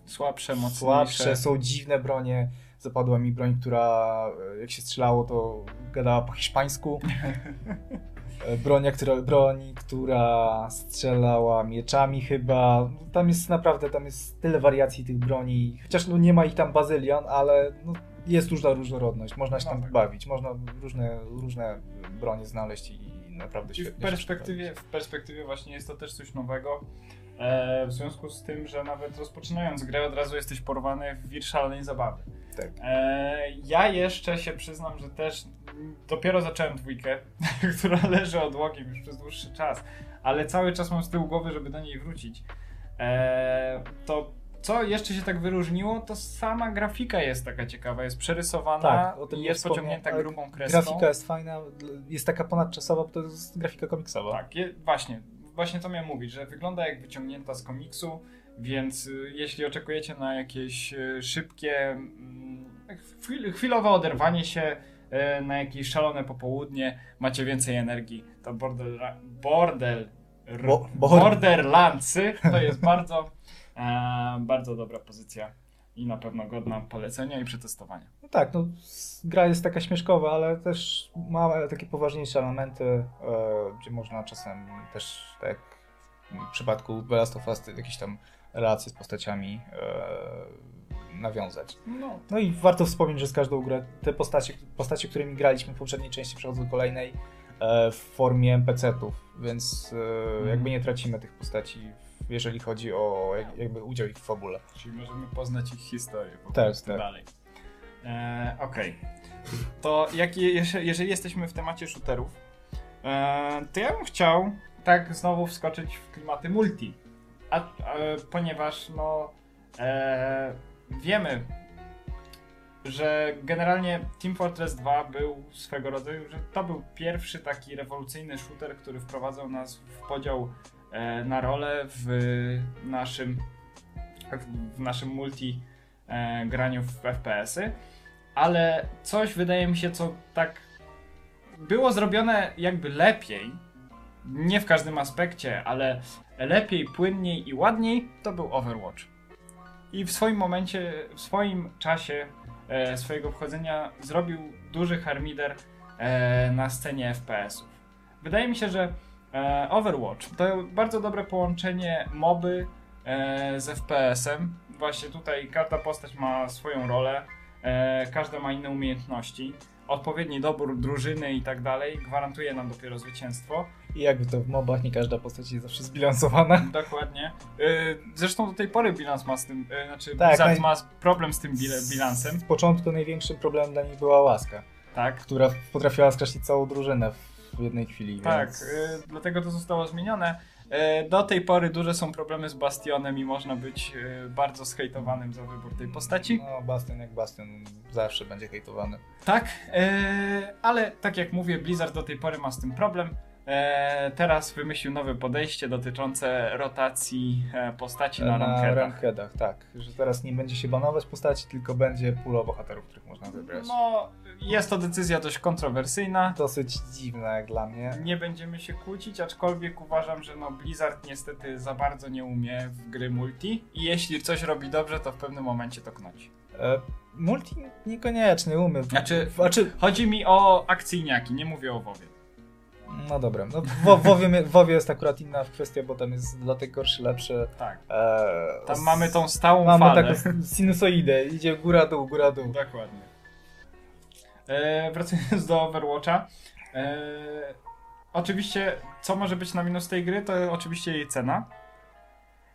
Speaker 1: słabsze, mocniejsze.
Speaker 2: Słabsze, są dziwne bronie. Zapadła mi broń, która jak się strzelało, to gadała po hiszpańsku. E, bronia, która, broni, która strzelała mieczami chyba. Tam jest naprawdę, tam jest tyle wariacji tych broni. Chociaż no, nie ma ich tam bazylion, ale no, jest duża różnorodność. Można się
Speaker 1: No
Speaker 2: tam
Speaker 1: tak.
Speaker 2: bawić. Można różne, różne bronie znaleźć i naprawdę
Speaker 1: I
Speaker 2: świetnie
Speaker 1: w
Speaker 2: się
Speaker 1: perspektywie, w perspektywie właśnie jest to też coś nowego. E, w związku z tym, że nawet rozpoczynając grę od razu jesteś porwany w wir szalonej zabawy.
Speaker 2: Tak.
Speaker 1: E, ja jeszcze się przyznam, że też dopiero zacząłem dwójkę, która leży odłogiem już przez dłuższy czas, ale cały czas mam z tyłu głowy, żeby do niej wrócić. E, to co jeszcze się tak wyróżniło, to sama grafika jest taka ciekawa, jest przerysowana
Speaker 2: Tak, o tym
Speaker 1: jest pociągnięta grubą kreską.
Speaker 2: Grafika jest fajna, jest taka ponadczasowa, bo to jest grafika komiksowa.
Speaker 1: Tak, je, właśnie, właśnie to miałem mówić, że wygląda jak wyciągnięta z komiksu, więc y, jeśli oczekujecie na jakieś y, szybkie, mm, chwil, chwilowe oderwanie się, y, na jakieś szalone popołudnie, macie więcej energii, to Bordel, Bordel,
Speaker 2: Bo- Bor-
Speaker 1: Borderlandsy to jest bardzo, e, bardzo dobra pozycja i na pewno godna polecenia i przetestowania.
Speaker 2: No tak, no, gra jest taka śmieszkowa, ale też ma takie poważniejsze elementy, e, gdzie można czasem też, tak w przypadku The Last of Us, jakieś tam relacje z postaciami e, nawiązać.
Speaker 1: No,
Speaker 2: No i warto wspomnieć, że z każdą grę te postacie, postacie którymi graliśmy w poprzedniej części przechodzą do kolejnej e, w formie NPC-ów, więc e, jakby nie tracimy tych postaci, jeżeli chodzi o jak- jakby udział ich w fabule.
Speaker 1: Czyli możemy poznać ich historię po
Speaker 2: Tak, tak.
Speaker 1: dalej. E, Okej. To jak, je- jeżeli, jesteśmy w temacie shooterów, e, to ja bym chciał tak znowu wskoczyć w klimaty multi. A, e, ponieważ no e, wiemy, że generalnie Team Fortress 2 był swego rodzaju, że to był pierwszy taki rewolucyjny shooter, który wprowadzał nas w podział na role w naszym w naszym multi e, graniu w FPS-y, ale coś wydaje mi się, co tak było zrobione jakby lepiej, nie w każdym aspekcie, ale lepiej, płynniej i ładniej, to był Overwatch. I w swoim momencie, w swoim czasie e, swojego wchodzenia zrobił duży harmider e, na scenie FPS-ów. Wydaje mi się, że e, Overwatch to bardzo dobre połączenie moby e, z FPS-em. Właśnie tutaj każda postać ma swoją rolę, e, każda ma inne umiejętności. Odpowiedni dobór drużyny i tak dalej gwarantuje nam dopiero zwycięstwo.
Speaker 2: I jakby to w mobach nie każda postać jest zawsze zbilansowana.
Speaker 1: Dokładnie. Zresztą do tej pory bilans ma z tym, znaczy
Speaker 2: Tak, naj-
Speaker 1: ma problem z tym bilansem,
Speaker 2: Z początku największym problemem dla nich była łaska,
Speaker 1: tak?
Speaker 2: która potrafiła skreślić całą drużynę w jednej chwili.
Speaker 1: Tak,
Speaker 2: więc...
Speaker 1: y, dlatego to zostało zmienione. Y, do tej pory duże są problemy z Bastionem i można być y, bardzo skejtowanym za wybór tej postaci.
Speaker 2: No, Bastion jak Bastion zawsze będzie hejtowany.
Speaker 1: Tak, y, ale tak jak mówię, Blizzard do tej pory ma z tym problem. E, teraz wymyślił nowe podejście dotyczące rotacji e, postaci na,
Speaker 2: na
Speaker 1: rankedach.
Speaker 2: rankedach, tak. Że teraz nie będzie się banować postaci, tylko będzie pula bohaterów, których można wybrać.
Speaker 1: No, jest to decyzja dość kontrowersyjna.
Speaker 2: Dosyć dziwne jak dla mnie.
Speaker 1: Nie będziemy się kłócić, aczkolwiek uważam, że no Blizzard niestety za bardzo nie umie w gry multi i jeśli coś robi dobrze, to w pewnym momencie to knoci.
Speaker 2: E, multi niekoniecznie umiem.
Speaker 1: Znaczy-
Speaker 2: znaczy,
Speaker 1: Chodzi mi o akcyjniaki, nie mówię o WoWie.
Speaker 2: No dobra, no, w WoWie, WoWie jest akurat inna kwestia, bo tam jest dodatek gorszy, lepszy.
Speaker 1: Tak.
Speaker 2: E,
Speaker 1: Tam mamy tą stałą
Speaker 2: Mamy
Speaker 1: falę.
Speaker 2: taką sinusoidę, idzie góra-dół, góra-dół.
Speaker 1: Dokładnie. E, wracając do Overwatcha. E, oczywiście, co może być na minus tej gry, to oczywiście jej cena.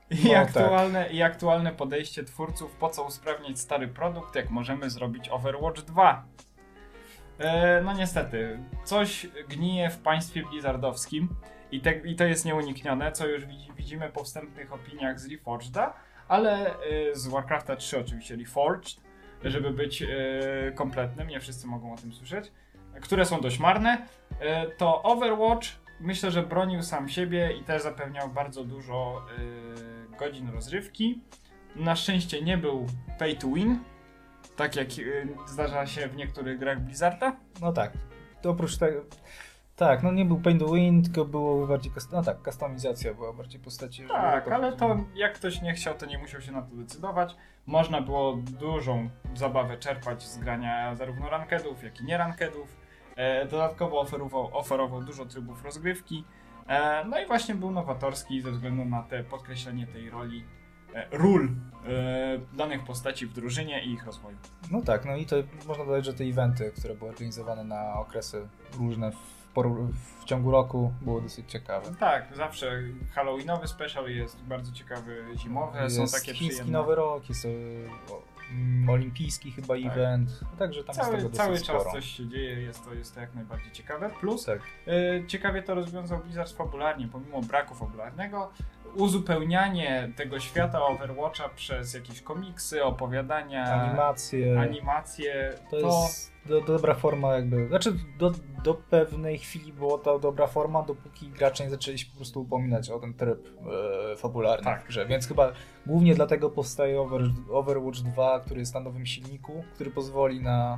Speaker 1: I,
Speaker 2: No,
Speaker 1: aktualne, I aktualne podejście twórców, po co usprawniać stary produkt, jak możemy zrobić Overwatch 2. E, no niestety, coś gnije w państwie blizzardowskim i, te, i to jest nieuniknione, co już widzi, widzimy po wstępnych opiniach z Reforgeda, ale e, z Warcrafta 3 oczywiście Reforged, żeby być e, kompletnym, nie wszyscy mogą o tym słyszeć, które są dość marne, to Overwatch myślę, że bronił sam siebie i też zapewniał bardzo dużo godzin rozrywki. Na szczęście nie był pay to win, tak jak e, zdarza się w niektórych grach Blizzarda.
Speaker 2: No tak. To oprócz tego. Tak, no nie był Paint to Win, tylko było bardziej. No tak, kustomizacja była bardziej postaci.
Speaker 1: Tak, ale to jak ktoś nie chciał, to nie musiał się na to decydować. Można było dużą zabawę czerpać z grania zarówno rankedów, jak i nie rankedów. E, dodatkowo oferował, oferował dużo trybów rozgrywki. E, no i właśnie był nowatorski ze względu na te podkreślenie tej roli, ról e, danych postaci w drużynie i ich rozwoju.
Speaker 2: No tak, no i to można dodać, że te eventy, które były organizowane na okresy różne w, w ciągu roku, były dosyć ciekawe.
Speaker 1: Tak, zawsze Halloweenowy special jest bardzo ciekawy, zimowe są
Speaker 2: jest
Speaker 1: takie
Speaker 2: chiński
Speaker 1: przyjemne.
Speaker 2: Nowy Rok, jest e, mm, olimpijski chyba
Speaker 1: Tak.
Speaker 2: event, także tam jest
Speaker 1: Cały,
Speaker 2: tego
Speaker 1: cały czas
Speaker 2: sporo.
Speaker 1: coś się dzieje, jest to, jest to jak najbardziej ciekawe. Plus
Speaker 2: Tak.
Speaker 1: e, ciekawie to rozwiązał Blizzard fabularnie, pomimo braku fabularnego. Uzupełnianie tego świata Overwatcha przez jakieś komiksy, opowiadania,
Speaker 2: Animacje,
Speaker 1: animacje,
Speaker 2: to jest do, dobra forma jakby, znaczy do, do pewnej chwili była to dobra forma, dopóki gracze nie zaczęli się po prostu upominać o ten tryb e, fabularny
Speaker 1: Tak.
Speaker 2: w grze, więc chyba głównie dlatego powstaje Over, Overwatch 2, który jest na nowym silniku, który pozwoli na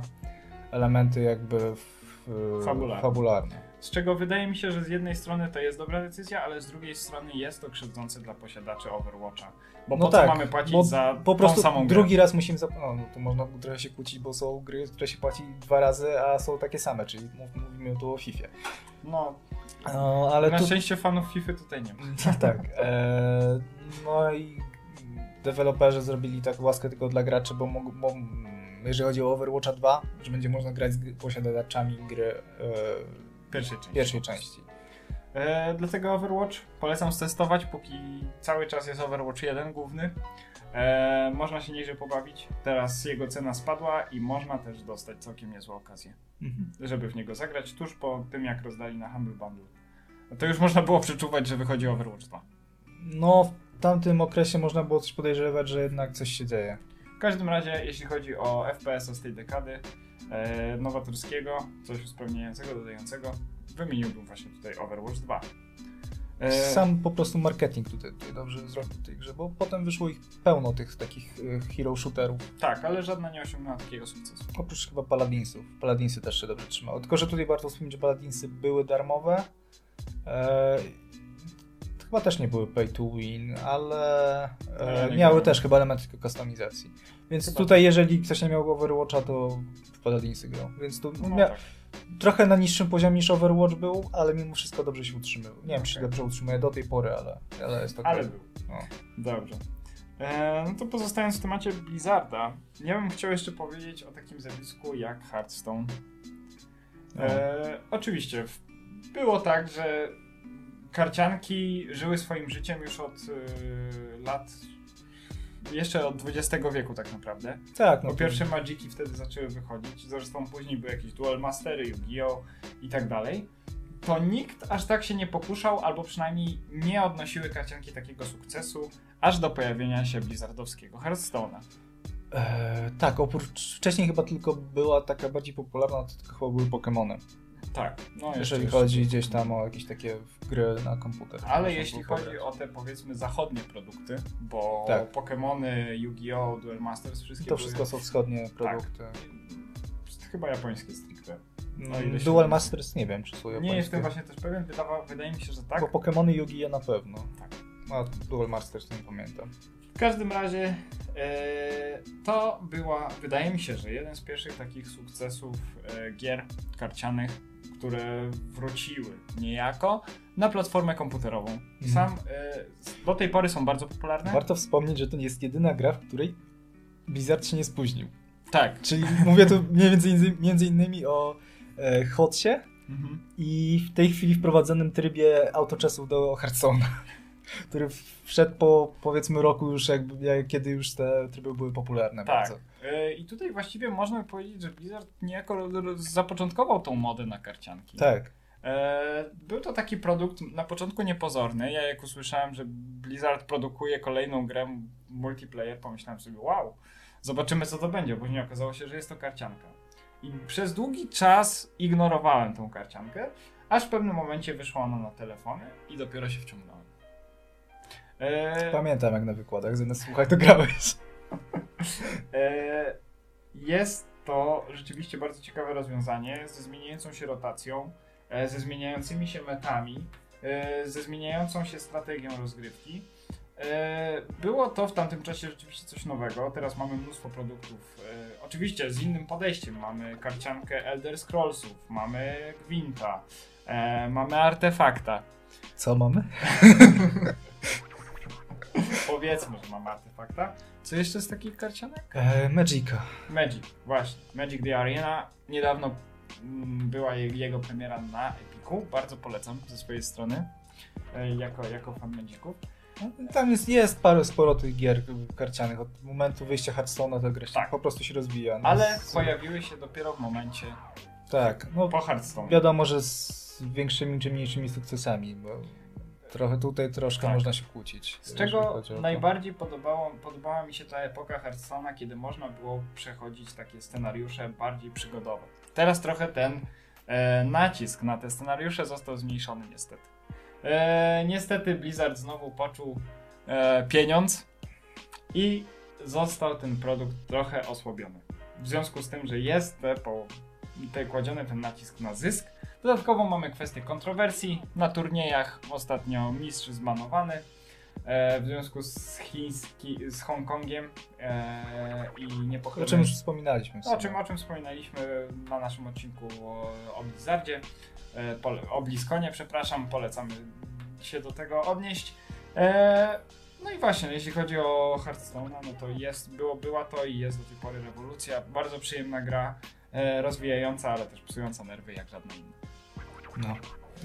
Speaker 2: elementy jakby w,
Speaker 1: Fabularne.
Speaker 2: fabularne.
Speaker 1: Z czego wydaje mi się, że z jednej strony to jest dobra decyzja, ale z drugiej strony jest to krzywdzące dla posiadaczy Overwatcha. Bo
Speaker 2: No
Speaker 1: po
Speaker 2: tak,
Speaker 1: co mamy płacić za
Speaker 2: Po prostu
Speaker 1: tą samą grę?
Speaker 2: drugi raz musimy, zap- no, no to można trochę się kłócić, bo są gry, które się płaci dwa razy, a są takie same, czyli mów, mówimy tu o FIFA.
Speaker 1: No,
Speaker 2: No, ale
Speaker 1: na
Speaker 2: tu,
Speaker 1: szczęście fanów FIFA tutaj nie ma.
Speaker 2: tak. E, no i deweloperzy zrobili tak łaskę tylko dla graczy, bo, bo jeżeli chodzi o Overwatcha 2, że będzie można grać z posiadaczami gry e,
Speaker 1: Pierwszej części.
Speaker 2: pierwszej części.
Speaker 1: E, dlatego Overwatch polecam stestować, póki cały czas jest Overwatch 1 główny. E, można się nieźle pobawić. Teraz jego cena spadła i można też dostać całkiem niezłą okazję,
Speaker 2: Mhm.
Speaker 1: żeby w niego zagrać tuż po tym, jak rozdali na Humble Bundle. To już można było przeczuwać, że wychodzi Overwatch 2.
Speaker 2: No, w tamtym okresie można było coś podejrzewać, że jednak coś się dzieje.
Speaker 1: W każdym razie, jeśli chodzi o FPS-a z tej dekady, e, nowatorskiego, coś uzupełniającego, dodającego, wymieniłbym właśnie tutaj Overwatch 2. E,
Speaker 2: Sam po prostu marketing tutaj, tutaj dobrze zrobił w tej grze, bo potem wyszło ich pełno tych takich e, hero shooterów.
Speaker 1: Tak, ale żadna nie osiągnęła takiego sukcesu.
Speaker 2: Oprócz chyba Paladinsów. Paladinsy też się dobrze trzymały. Tylko, że tutaj warto wspomnieć, że Paladinsy były darmowe. E, chyba też nie były pay to win, ale e,
Speaker 1: nie
Speaker 2: miały też chyba element tylko customizacji. Więc
Speaker 1: Chyba
Speaker 2: tutaj, jeżeli ktoś nie miał Overwatcha, to w Paladinsy grał. Więc tu
Speaker 1: No,
Speaker 2: mia-
Speaker 1: tak.
Speaker 2: trochę na niższym poziomie niż Overwatch był, ale mimo wszystko dobrze się utrzymywał. Nie wiem, czy się dobrze utrzymuje do tej pory, ale, ale jest to
Speaker 1: Ale był.
Speaker 2: No.
Speaker 1: Dobrze. E, no to pozostając w temacie Blizzarda, ja bym chciał jeszcze powiedzieć o takim zjawisku jak Hearthstone. E, oczywiście, w- było tak, że karcianki żyły swoim życiem już od e, lat, jeszcze od XX wieku tak naprawdę.
Speaker 2: Tak, no
Speaker 1: pierwsze Magiki wtedy zaczęły wychodzić, zresztą później były jakieś Duel Mastery, Yu-Gi-Oh! i tak dalej. To nikt aż tak się nie pokuszał, albo przynajmniej nie odnosiły karcianki takiego sukcesu, aż do pojawienia się blizzardowskiego Hearthstone'a.
Speaker 2: E, tak, oprócz wcześniej chyba tylko była taka bardziej popularna, to tylko chyba były Pokémony.
Speaker 1: Tak, no
Speaker 2: Jeżeli
Speaker 1: jeszcze-
Speaker 2: chodzi gdzieś tam o jakieś takie gry na komputer.
Speaker 1: Ale jeśli chodzi o te powiedzmy zachodnie produkty, bo
Speaker 2: Tak.
Speaker 1: Pokémony, Yu-Gi-Oh!, Duel Masters, wszystkie
Speaker 2: To
Speaker 1: były
Speaker 2: wszystko są wschodnie produkty.
Speaker 1: chyba japońskie stricte. No,
Speaker 2: Mm, Dual Masters nie wiem, czy są japońskie.
Speaker 1: Nie jestem właśnie też pewien, wydawa, wydaje mi się, że tak.
Speaker 2: Bo Pokémony Yu-Gi-Oh na pewno.
Speaker 1: Tak.
Speaker 2: A Dual Masters nie pamiętam.
Speaker 1: W każdym razie e, to była, wydaje mi się, że jeden z pierwszych takich sukcesów e, gier karcianych, które wróciły niejako na platformę komputerową.
Speaker 2: Mhm.
Speaker 1: Sam e, do tej pory są bardzo popularne.
Speaker 2: Warto wspomnieć, że to jest jedyna gra, w której Blizzard się nie spóźnił.
Speaker 1: Tak.
Speaker 2: Czyli mówię tu między, między innymi o e, Hotsie
Speaker 1: Mhm.
Speaker 2: i w tej chwili wprowadzonym trybie autoczesów do Hearthstone'a, który wszedł po powiedzmy roku już, jakby, jak- kiedy już te tryby były popularne
Speaker 1: Tak.
Speaker 2: bardzo.
Speaker 1: E, I tutaj właściwie można powiedzieć, że Blizzard niejako zapoczątkował tą modę na karcianki.
Speaker 2: Tak.
Speaker 1: E, Był to taki produkt na początku niepozorny. Ja jak usłyszałem, że Blizzard produkuje kolejną grę multiplayer, pomyślałem sobie, wow, zobaczymy co to będzie. Później okazało się, że jest to karcianka. I przez długi czas ignorowałem tą karciankę, aż w pewnym momencie wyszła ona na telefony i dopiero się wciągnąłem. E,
Speaker 2: Pamiętam jak na wykładach zamiast słuchać to grałeś.
Speaker 1: E, Jest to rzeczywiście bardzo ciekawe rozwiązanie ze zmieniającą się rotacją, e, ze zmieniającymi się metami, e, ze zmieniającą się strategią rozgrywki. E, było to w tamtym czasie rzeczywiście coś nowego. Teraz mamy mnóstwo produktów. Oczywiście z innym podejściem. Mamy karciankę Elder Scrollsów, mamy Gwinta, mamy Artefakta.
Speaker 2: Co mamy?
Speaker 1: Powiedzmy, że mamy Artefakta. Co jeszcze z takich karcianek?
Speaker 2: E, Magica.
Speaker 1: Magic, właśnie. Magic the Arena. Niedawno mm, była je- jego premiera na Epiku. Bardzo polecam ze swojej strony. e, Jako, jako fan Magiców.
Speaker 2: Tam jest, jest parę, sporo tych gier karcianych. Od momentu wyjścia Hearthstone'a ta gra się
Speaker 1: Tak.
Speaker 2: po prostu się rozwija. No,
Speaker 1: Ale
Speaker 2: z-
Speaker 1: pojawiły się dopiero w momencie
Speaker 2: Tak, no
Speaker 1: po Hearthstone.
Speaker 2: wiadomo, że z większymi czy mniejszymi sukcesami, bo trochę tutaj troszkę
Speaker 1: Tak.
Speaker 2: można się kłócić.
Speaker 1: Z czego najbardziej podobało, podobała mi się ta epoka Hearthstone'a, kiedy można było przechodzić takie scenariusze bardziej przygodowe. Teraz trochę ten e, nacisk na te scenariusze został zmniejszony niestety. E, niestety Blizzard znowu poczuł e, pieniądz i został ten produkt trochę osłabiony. W związku z tym, że jest te, po, te kładziony ten nacisk na zysk, dodatkowo mamy kwestię kontrowersji na turniejach. Ostatnio mistrz zbanowany e, w związku z, chiński, z Hongkongiem e, i
Speaker 2: O czym już wspominaliśmy.
Speaker 1: o czym, o czym wspominaliśmy na naszym odcinku o, o Blizzardzie, e, pole, o Bliskonie, przepraszam, polecamy się do tego odnieść. E, no i właśnie, jeśli chodzi o Hearthstone, no to jest, było, była to i jest do tej pory rewolucja. Bardzo przyjemna gra, e, rozwijająca, ale też psująca nerwy jak żadna inna.
Speaker 2: No,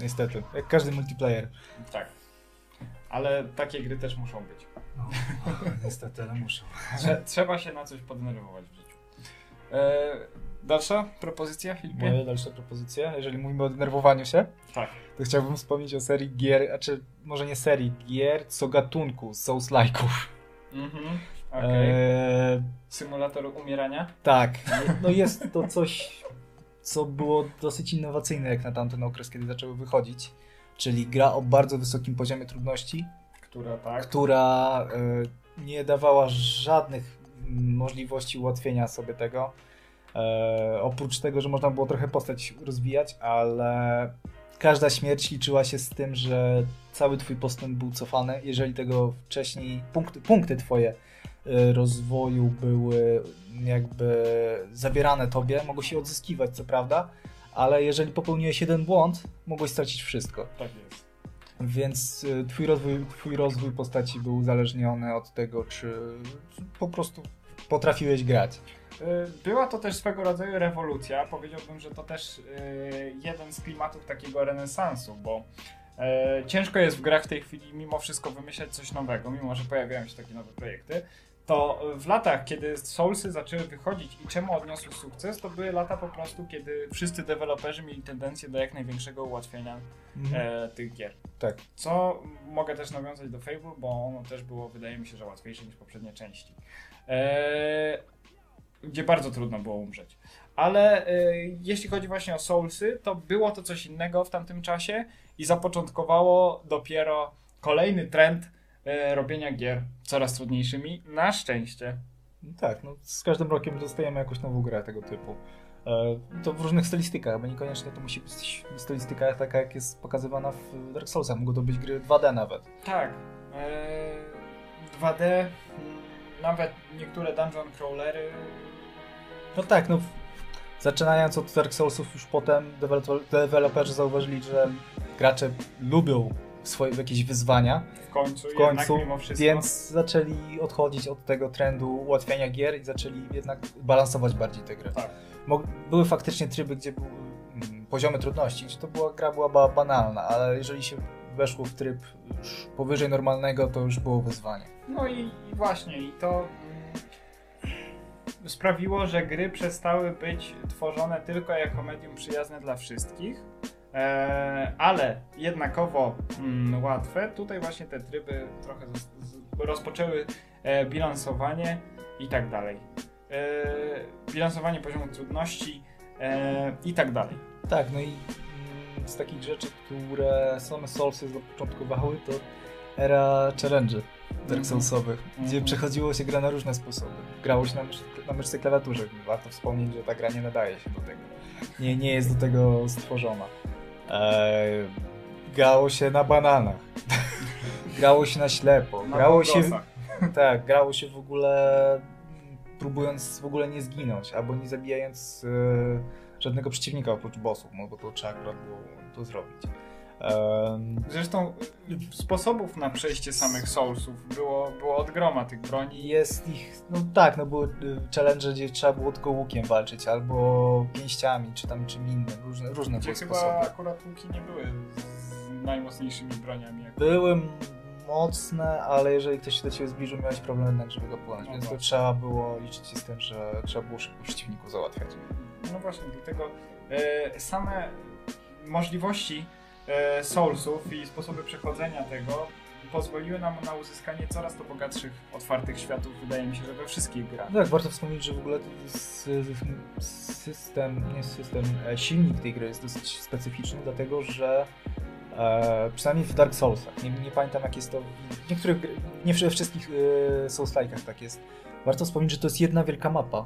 Speaker 2: niestety. Jak każdy multiplayer.
Speaker 1: Tak. Ale takie gry też muszą być.
Speaker 2: No, niestety, ale muszę.
Speaker 1: Trze- trzeba się na coś poddenerwować w życiu. E, dalsza propozycja, Filipie?
Speaker 2: Moja dalsza propozycja, jeżeli mówimy o denerwowaniu się,
Speaker 1: Tak.
Speaker 2: to chciałbym wspomnieć o serii gier, a czy może nie serii gier, co gatunku Souls-like'ów.
Speaker 1: Mhm. Okej.
Speaker 2: Eee,
Speaker 1: Symulator umierania?
Speaker 2: tak, no jest to coś, co było dosyć innowacyjne jak na tamten okres, kiedy zaczęły wychodzić, czyli gra o bardzo wysokim poziomie trudności,
Speaker 1: Która tak.
Speaker 2: która e, nie dawała żadnych możliwości ułatwienia sobie tego. E, oprócz tego, że można było trochę postać rozwijać, ale każda śmierć liczyła się z tym, że cały twój postęp był cofany. Jeżeli tego wcześniej punkty, punkty twoje rozwoju były jakby zabierane tobie, mogłeś je odzyskiwać, co prawda, ale jeżeli popełniłeś jeden błąd, mogłeś stracić wszystko.
Speaker 1: Tak jest.
Speaker 2: Więc y, twój rozwój, twój rozwój postaci był uzależniony od tego, czy po prostu potrafiłeś grać.
Speaker 1: Y, Była to też swego rodzaju rewolucja. Powiedziałbym, że to też y, jeden z klimatów takiego renesansu, bo ciężko jest w grach w tej chwili mimo wszystko wymyślać coś nowego, mimo że pojawiają się takie nowe projekty. To w latach, kiedy Soulsy zaczęły wychodzić i czemu odniosły sukces, to były lata po prostu, kiedy wszyscy deweloperzy mieli tendencję do jak największego ułatwienia e, tych gier.
Speaker 2: Tak.
Speaker 1: Co mogę też nawiązać do Fable, bo ono też było, wydaje mi się, że łatwiejsze niż poprzednie części. Eee, gdzie bardzo trudno było umrzeć. Ale e, jeśli chodzi właśnie o Soulsy, to było to coś innego w tamtym czasie i zapoczątkowało dopiero kolejny trend e, robienia gier coraz trudniejszymi. Na szczęście.
Speaker 2: Tak, no, z każdym rokiem dostajemy jakąś nową grę tego typu. E, to w różnych stylistykach, bo niekoniecznie to musi być stylistyka taka, jak jest pokazywana w Dark Soulsach. Mogą to być gry 2D nawet.
Speaker 1: Tak. E, 2D, mm, nawet niektóre dungeon crawlery.
Speaker 2: No tak, no zaczynając od Dark Soulsów już potem deweloper- deweloperzy zauważyli, że gracze lubią swoje jakieś wyzwania,
Speaker 1: W końcu,
Speaker 2: w końcu,
Speaker 1: jednak mimo wszystko.
Speaker 2: więc zaczęli odchodzić od tego trendu ułatwiania gier i zaczęli jednak balansować bardziej te gry.
Speaker 1: Tak.
Speaker 2: Były faktycznie tryby, gdzie były mm, poziomy trudności, gdzie to była, gra była ba- banalna, ale jeżeli się weszło w tryb już powyżej normalnego, to już było wyzwanie.
Speaker 1: No i, i właśnie, i to sprawiło, że gry przestały być tworzone tylko jako medium przyjazne dla wszystkich, ale jednakowo mm, łatwe. Tutaj właśnie te tryby trochę z, z, rozpoczęły e, bilansowanie i tak dalej. E, bilansowanie poziomu trudności e, i tak dalej.
Speaker 2: Tak, no i mm, z takich rzeczy, które same Soulsy zapoczątkowały, to era challenge Dark
Speaker 1: Mhm.
Speaker 2: Soulsowych, gdzie
Speaker 1: Mhm.
Speaker 2: przechodziło się gra na różne sposoby. Grało się na, na myszce klawiaturze. Warto wspomnieć, że ta gra nie nadaje się do tego. Nie, nie jest do tego stworzona. Eee, grało się na bananach. grało się na ślepo.
Speaker 1: Na
Speaker 2: Grało się, tak, grało się w ogóle próbując w ogóle nie zginąć, albo nie zabijając e, żadnego przeciwnika oprócz bossów, no bo to trzeba akurat było to zrobić.
Speaker 1: Zresztą sposobów na przejście samych Soulsów było, było od groma tych broni.
Speaker 2: Jest ich, no tak, no były y, challenge, gdzie trzeba było tylko łukiem walczyć, albo pięściami, czy tam czym innym, różne, różne
Speaker 1: Gdzie
Speaker 2: były
Speaker 1: chyba
Speaker 2: sposoby.
Speaker 1: akurat łuki nie były z najmocniejszymi broniami.
Speaker 2: Były mocne, ale jeżeli ktoś się do ciebie zbliżył, miałeś problem jednak, żeby go płynąć,
Speaker 1: No
Speaker 2: więc to
Speaker 1: właśnie.
Speaker 2: trzeba było liczyć się z tym, że trzeba było szybko przeciwników załatwiać.
Speaker 1: No właśnie, dlatego e, same możliwości Soulsów i sposoby przechodzenia tego pozwoliły nam na uzyskanie coraz to bogatszych, otwartych światów, wydaje mi się, że we wszystkich grach.
Speaker 2: No tak, warto wspomnieć, że w ogóle system, nie system, e, silnik tej gry jest dosyć specyficzny, dlatego że e, przynajmniej w Dark Soulsach, nie, nie pamiętam jak jest to, w niektórych, nie we wszystkich e, Souls-like'ach tak jest. Warto wspomnieć, że to jest jedna wielka mapa.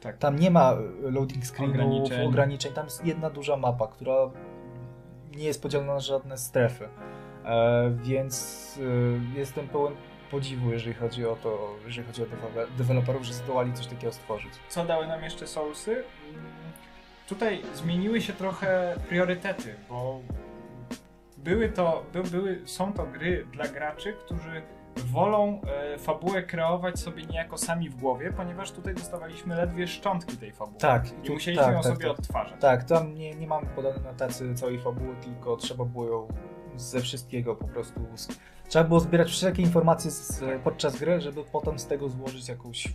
Speaker 1: Tak.
Speaker 2: Tam nie ma e, loading screenów,
Speaker 1: Ograniczeń.
Speaker 2: ograniczeń. tam jest jedna duża mapa, która nie jest podzielona na żadne strefy. E, więc e, jestem pełen podziwu, jeżeli chodzi o to, jeżeli chodzi o dewe- deweloperów, że zdołali coś takiego stworzyć.
Speaker 1: Co dały nam jeszcze Soulsy? Mm, Tutaj zmieniły się trochę priorytety, bo były to, by, były, są to gry dla graczy, którzy wolą e, fabułę kreować sobie niejako sami w głowie, ponieważ tutaj dostawaliśmy ledwie szczątki tej fabuły.
Speaker 2: Tak,
Speaker 1: I
Speaker 2: tu-
Speaker 1: musieliśmy
Speaker 2: tak,
Speaker 1: ją
Speaker 2: tak,
Speaker 1: sobie
Speaker 2: tak.
Speaker 1: odtwarzać.
Speaker 2: Tak, tam nie, nie mamy podane na tacy całej fabuły, tylko trzeba było ją ze wszystkiego po prostu. Trzeba było zbierać wszelkie informacje z, podczas gry, żeby potem z tego złożyć jakąś y,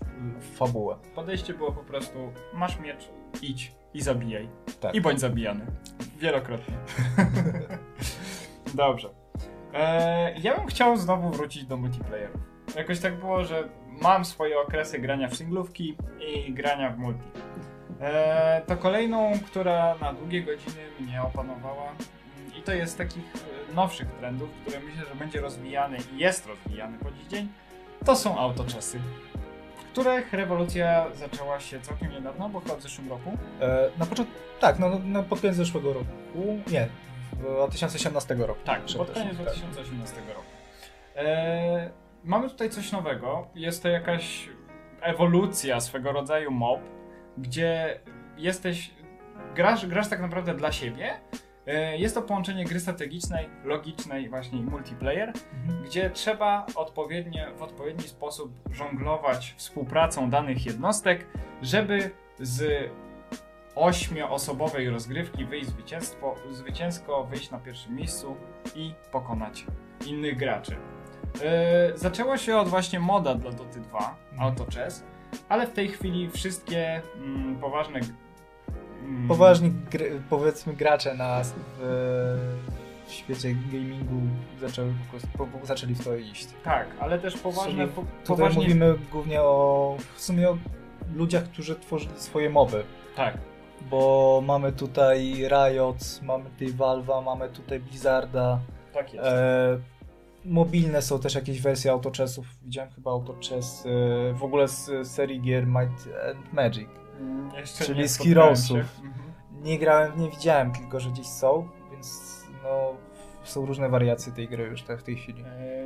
Speaker 2: fabułę.
Speaker 1: Podejście było po prostu, masz miecz, idź i zabijaj.
Speaker 2: Tak.
Speaker 1: I bądź zabijany. Wielokrotnie. Dobrze. E, ja bym chciał znowu wrócić do multiplayerów. Jakoś tak było, że mam swoje okresy grania w singlówki i grania w multi. E, to kolejną, która na długie godziny mnie opanowała i to jest takich e, nowszych trendów, które myślę, że będzie rozwijany i jest rozwijany po dziś dzień, to są autoczasy, których rewolucja zaczęła się całkiem niedawno, bo chyba w zeszłym roku.
Speaker 2: E, na początku, tak, no, no pod koniec zeszłego roku, nie, 2018 roku.
Speaker 1: Tak, pod koniec
Speaker 2: tak.
Speaker 1: 2018 roku. E, mamy tutaj coś nowego. Jest to jakaś ewolucja swego rodzaju mob, gdzie jesteś, grasz, grasz tak naprawdę dla siebie. E, Jest to połączenie gry strategicznej, logicznej właśnie multiplayer,
Speaker 2: Mhm.
Speaker 1: gdzie trzeba odpowiednio, w odpowiedni sposób żonglować współpracą danych jednostek, żeby z ośmioosobowej rozgrywki wyjść zwycięstwo, zwycięsko, wyjść na pierwszym miejscu i pokonać innych graczy. Yy, zaczęło się od właśnie moda dla Doty 2, Auto Chess, ale w tej chwili wszystkie mm, poważne mm,
Speaker 2: Poważni, gry, powiedzmy, gracze na, w, w świecie gamingu zaczęły po po, zaczęli w to iść.
Speaker 1: Tak, ale też poważne, po,
Speaker 2: Tutaj
Speaker 1: poważnie
Speaker 2: mówimy głównie o, w sumie o ludziach, którzy tworzyli swoje moby.
Speaker 1: Tak,
Speaker 2: Bo mamy tutaj Riot, mamy tutaj Valve'a, mamy tutaj Blizzarda.
Speaker 1: tak jest.
Speaker 2: E, mobilne są też jakieś wersje autochessów. Widziałem chyba autochess e, w ogóle z serii gier Might and Magic.
Speaker 1: Mm,
Speaker 2: czyli z Heroesów.
Speaker 1: Mhm.
Speaker 2: Nie grałem, nie widziałem, tylko że gdzieś są, więc no, są różne wariacje tej gry już tak w tej chwili.
Speaker 1: E,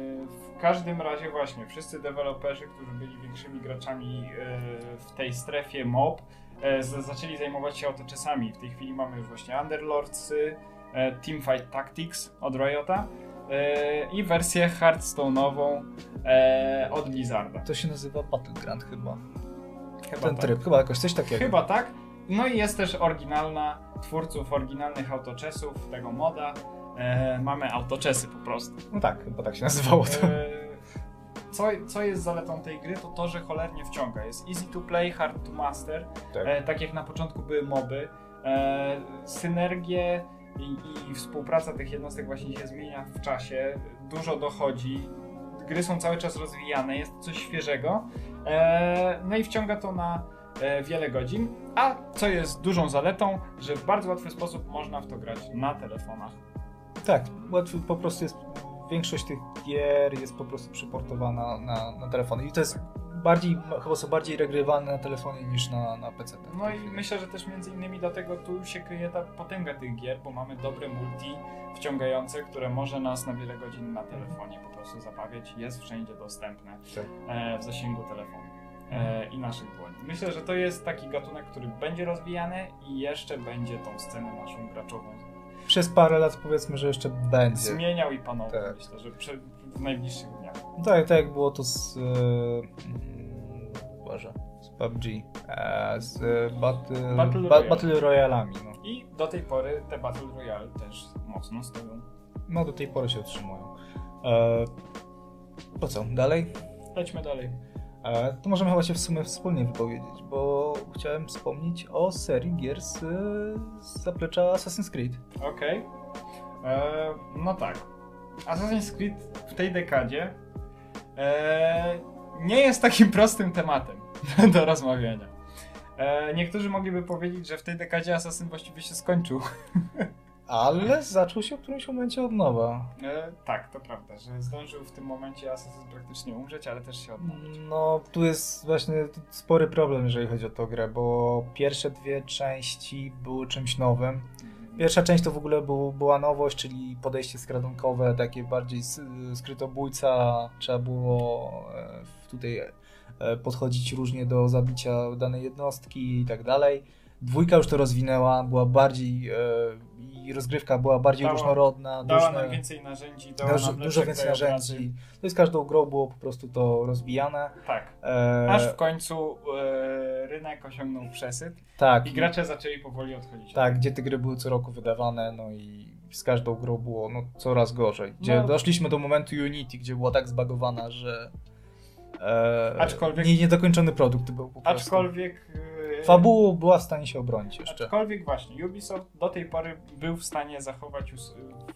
Speaker 1: W każdym razie właśnie, wszyscy deweloperzy, którzy byli większymi graczami e, w tej strefie mob, e, zaczęli zajmować się autoczesami. W tej chwili mamy już właśnie Underlordsy, e, Teamfight Tactics od Riota i wersję Hearthstone'ową od Blizzarda.
Speaker 2: To się nazywa Battleground chyba.
Speaker 1: Chyba
Speaker 2: Ten
Speaker 1: tak.
Speaker 2: tryb, chyba jakoś coś takiego.
Speaker 1: Chyba tak. No i jest też oryginalna, twórców oryginalnych autoczesów, tego moda. E, mamy autoczesy po prostu.
Speaker 2: No tak, chyba tak się nazywało to.
Speaker 1: E, Co, co jest zaletą tej gry, to to, że cholernie wciąga. Jest easy to play, hard to master.
Speaker 2: Tak.
Speaker 1: E, tak jak na początku były moby. E, synergie i, i współpraca tych jednostek właśnie się zmienia w czasie. Dużo dochodzi. Gry są cały czas rozwijane, jest coś świeżego. E, no i wciąga to na e, wiele godzin. A co jest dużą zaletą, że w bardzo łatwy sposób można w to grać na telefonach.
Speaker 2: Tak, łatwy po prostu jest. Większość tych gier jest po prostu przyportowana na, na telefony. I to jest bardziej, chyba są bardziej regrywalne na telefonie niż na, na PC.
Speaker 1: No i myślę, że też między innymi dlatego tu się kryje ta potęga tych gier, bo mamy dobre multi wciągające, które może nas na wiele godzin na telefonie po prostu zabawiać. Jest wszędzie dostępne
Speaker 2: Tak.
Speaker 1: e, w zasięgu telefonu e, i naszych dłoni. Myślę, że to jest taki gatunek, który będzie rozwijany i jeszcze będzie tą scenę naszą graczową
Speaker 2: Przez parę lat powiedzmy, że jeszcze będzie.
Speaker 1: zmieniał i panował.
Speaker 2: Tak.
Speaker 1: Myślę, że przy, w najbliższych dniach.
Speaker 2: No tak, tak jak było to z. Mm, Boże, z PUBG. E, z e, Battle,
Speaker 1: Battle
Speaker 2: ba,
Speaker 1: Royale.
Speaker 2: Battle Royalami. No.
Speaker 1: I do tej pory te Battle Royale też mocno stoją.
Speaker 2: no do tej pory się utrzymują. E, po co? Dalej?
Speaker 1: Lećmy dalej.
Speaker 2: E, to możemy chyba się w sumie wspólnie wypowiedzieć, bo chciałem wspomnieć o serii gier z, zaplecza Assassin's Creed.
Speaker 1: Okej. E, No tak. Assassin's Creed w tej dekadzie e, nie jest takim prostym tematem do rozmawiania. Niektórzy mogliby powiedzieć, że w tej dekadzie Assassin właściwie się skończył.
Speaker 2: Ale zaczął się w którymś momencie od nowa.
Speaker 1: E, tak, to prawda, że zdążył w tym momencie Assassin praktycznie umrzeć, ale też się odnowić.
Speaker 2: No, tu jest właśnie spory problem, jeżeli chodzi o tę grę, bo pierwsze dwie części były czymś nowym. Pierwsza część to w ogóle był, była nowość, czyli podejście skradunkowe, takie bardziej skrytobójca. Trzeba było e, tutaj e, podchodzić różnie do zabicia danej jednostki i tak dalej. Dwójka już to rozwinęła, była bardziej e, i rozgrywka była bardziej
Speaker 1: Dała-
Speaker 2: różnorodna.
Speaker 1: Dała
Speaker 2: różne-
Speaker 1: nam więcej narzędzi, dała
Speaker 2: dużo,
Speaker 1: nam
Speaker 2: dużo więcej narzędzi. To jest każdą grą było po prostu to rozwijane.
Speaker 1: Tak.
Speaker 2: E,
Speaker 1: Aż w końcu e, rynek osiągnął przesyt
Speaker 2: tak,
Speaker 1: i gracze zaczęli powoli odchodzić.
Speaker 2: Tak, gdzie te gry były co roku wydawane, no i z każdą grą było no, coraz gorzej. Gdzie
Speaker 1: No.
Speaker 2: doszliśmy do momentu Unity, gdzie była tak zbagowana, że e,
Speaker 1: Aczkolwiek-
Speaker 2: nie, niedokończony produkt był po prostu.
Speaker 1: Aczkolwiek.
Speaker 2: Fabułą była w stanie się obronić jeszcze.
Speaker 1: Aczkolwiek właśnie, Ubisoft do tej pory był w stanie zachować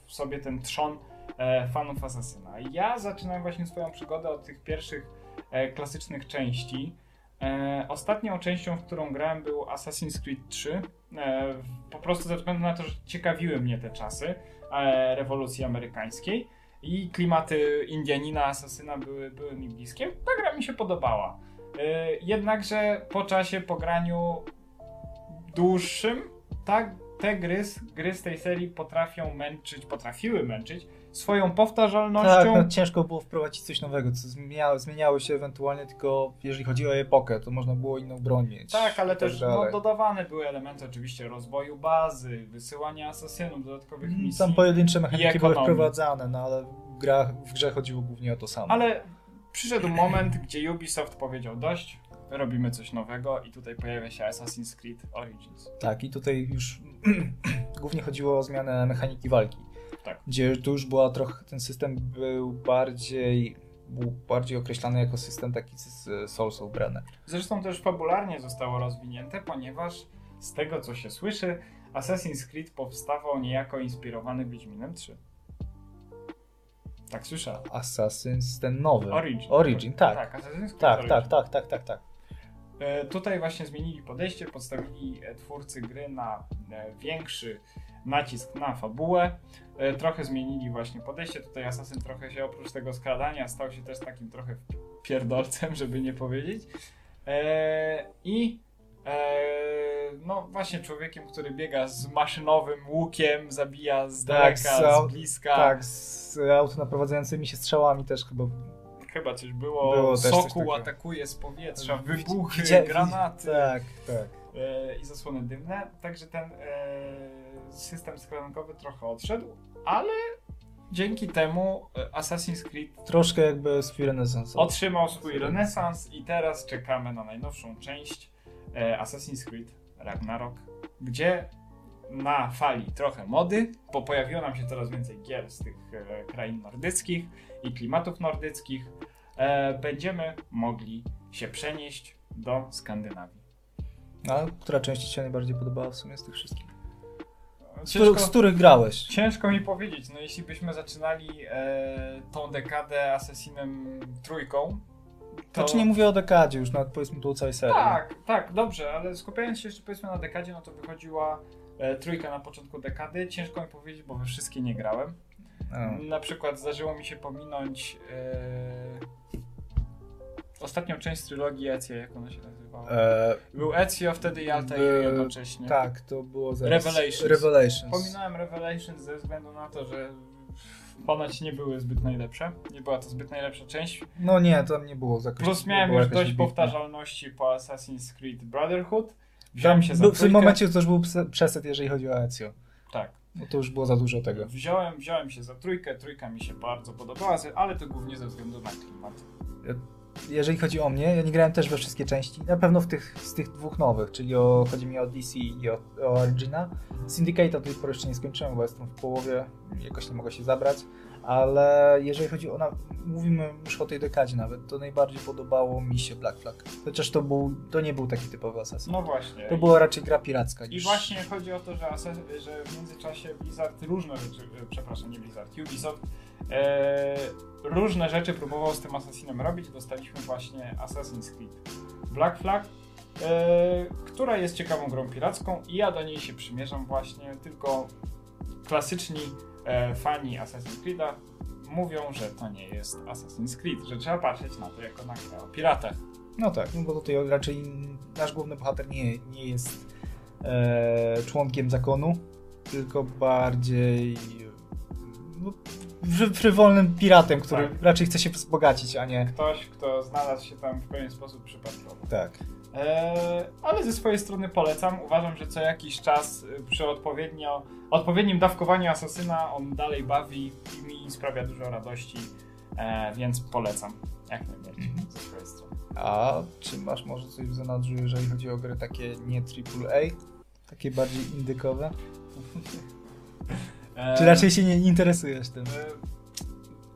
Speaker 1: w sobie ten trzon e, fanów Assassina. Ja zaczynałem właśnie swoją przygodę od tych pierwszych e, klasycznych części. E, ostatnią częścią, w którą grałem był Assassin's Creed 3. E, po prostu ze względu na to, że ciekawiły mnie te czasy rewolucji amerykańskiej i klimaty Indianina, Asasyna były, były mi bliskie. Ta gra mi się podobała. E, jednakże po czasie, po graniu dłuższym, tak, te gry, z- gry z tej serii potrafią męczyć, potrafiły męczyć swoją powtarzalnością.
Speaker 2: Tak, no, ciężko było wprowadzić coś nowego, co zmieniało, zmieniało się ewentualnie tylko jeżeli chodzi o epokę, to można było inną broń mieć.
Speaker 1: Tak, ale też no,
Speaker 2: dalej.
Speaker 1: dodawane były elementy oczywiście rozwoju bazy, wysyłania asasynów, dodatkowych
Speaker 2: Mm,
Speaker 1: misji.
Speaker 2: Tam pojedyncze mechaniki były wprowadzane, no ale w, grach, w grze chodziło głównie o to samo.
Speaker 1: Ale przyszedł moment, gdzie Ubisoft powiedział dość, robimy coś nowego i tutaj pojawia się Assassin's Creed Origins.
Speaker 2: Tak, i tutaj już głównie chodziło o zmianę mechaniki walki.
Speaker 1: Tak.
Speaker 2: Gdzie tu już była trochę, ten system był bardziej, był bardziej określany jako system taki z Soulsów brany.
Speaker 1: Zresztą też fabularnie zostało rozwinięte, ponieważ z tego co się słyszy, Assassin's Creed powstawał niejako inspirowany Wiedźminem 3. Tak słyszałem.
Speaker 2: Assassin's, ten nowy.
Speaker 1: Origin.
Speaker 2: Origin, tak.
Speaker 1: Tak, Assassin's Creed
Speaker 2: Tak,
Speaker 1: Origin.
Speaker 2: tak, tak, tak, tak, tak.
Speaker 1: E, Tutaj właśnie zmienili podejście, podstawili e, twórcy gry na e, większy nacisk na fabułę. E, Trochę zmienili właśnie podejście. Tutaj Assassin trochę się oprócz tego skradania stał się też takim trochę pierdolcem, żeby nie powiedzieć. E, I e, no właśnie człowiekiem, który biega z maszynowym łukiem, zabija z
Speaker 2: Tak,
Speaker 1: daleka,
Speaker 2: z au-
Speaker 1: z bliska.
Speaker 2: Tak, z auto naprowadzającymi się strzałami też chyba.
Speaker 1: Chyba coś było.
Speaker 2: Było takiego.
Speaker 1: atakuje z powietrza, wybuchy,
Speaker 2: widzia-
Speaker 1: granaty.
Speaker 2: Tak, tak.
Speaker 1: e, i zasłony dymne, także ten e, system skleronkowy trochę odszedł, ale dzięki temu Assassin's Creed
Speaker 2: Troszkę jakby swój renesans.
Speaker 1: otrzymał swój renesans i teraz czekamy na najnowszą część Assassin's Creed Ragnarok, gdzie na fali trochę mody, bo pojawiło nam się coraz więcej gier z tych e, krain nordyckich i klimatów nordyckich, e, będziemy mogli się przenieść do Skandynawii.
Speaker 2: A która część Ci się najbardziej podobała w sumie z tych wszystkich? Z,
Speaker 1: Ciężko-
Speaker 2: których- z których grałeś?
Speaker 1: Ciężko mi powiedzieć, no jeśli byśmy zaczynali e, tą dekadę Assassinem trójką, to...
Speaker 2: Znaczy nie mówię o dekadzie już, nawet powiedzmy tu o całej serii.
Speaker 1: Tak, tak, dobrze, ale skupiając się jeszcze powiedzmy na dekadzie, no to wychodziła e, trójka na początku dekady. Ciężko mi powiedzieć, bo we wszystkie nie grałem.
Speaker 2: A.
Speaker 1: Na przykład zdarzyło mi się pominąć e, ostatnią część trylogii Ezio, jak ona się nazywała?
Speaker 2: E,
Speaker 1: Był Ezio, wtedy i Altair
Speaker 2: by-
Speaker 1: jednocześnie.
Speaker 2: tak, to było zaraz.
Speaker 1: Revelations.
Speaker 2: Revelations.
Speaker 1: Pominąłem Revelations ze względu na to, że ponoć nie były zbyt najlepsze. Nie była to zbyt najlepsza część.
Speaker 2: No nie, tam nie było jakoś,
Speaker 1: Plus miałem już dość
Speaker 2: wybitne.
Speaker 1: powtarzalności po Assassin's Creed Brotherhood.
Speaker 2: Tam
Speaker 1: Wziąłem się za
Speaker 2: w tym momencie to już był przeset, jeżeli chodzi o Ezio.
Speaker 1: Tak.
Speaker 2: No to już było za dużo tego.
Speaker 1: Wziąłem, wziąłem się za trójkę, trójka mi się bardzo podobała, ale to głównie ze względu na klimat.
Speaker 2: Jeżeli chodzi o mnie, ja nie grałem też we wszystkie części. Na pewno w tych, z tych dwóch nowych, czyli o, chodzi mi o DC i o, o Origina. Syndicate do tej pory jeszcze nie skończyłem, bo jestem w połowie, jakoś nie mogę się zabrać. Ale jeżeli chodzi o. Na, mówimy już o tej dekadzie nawet, to najbardziej podobało mi się Black Flag. Chociaż to, był, to nie był taki typowy Assassin.
Speaker 1: No właśnie.
Speaker 2: To była raczej gra piracka.
Speaker 1: I
Speaker 2: Niż...
Speaker 1: właśnie chodzi o to, że, że w międzyczasie Blizzard różne rzeczy, e, przepraszam, nie Blizzard, Ubisoft, e, różne rzeczy próbował z tym Assassinem robić. Dostaliśmy właśnie Assassin's Creed Black Flag, e, która jest ciekawą grą piracką i ja do niej się przymierzam właśnie, tylko klasyczni e, fani Assassin's Creed'a mówią, że to nie jest Assassin's Creed, że trzeba patrzeć na to jako na grę o piratach.
Speaker 2: No tak, no bo tutaj raczej nasz główny bohater nie, nie jest e, członkiem zakonu, tylko bardziej no, fry- frywolnym piratem, który
Speaker 1: Tak.
Speaker 2: raczej chce się wzbogacić, a nie...
Speaker 1: Ktoś, kto znalazł się tam w pewien sposób przypadkowo.
Speaker 2: Tak.
Speaker 1: Eee, ale ze swojej strony polecam. Uważam, że co jakiś czas y, przy odpowiednio, odpowiednim dawkowaniu asasyna on dalej bawi i mi sprawia dużo radości, e, więc polecam. Jak najbardziej
Speaker 2: Mhm.
Speaker 1: ze swojej strony.
Speaker 2: A czy masz może coś w zanadrzu, jeżeli chodzi o gry takie nie AAA? Takie bardziej indykowe?
Speaker 1: Eee,
Speaker 2: Czy raczej się nie interesujesz tym?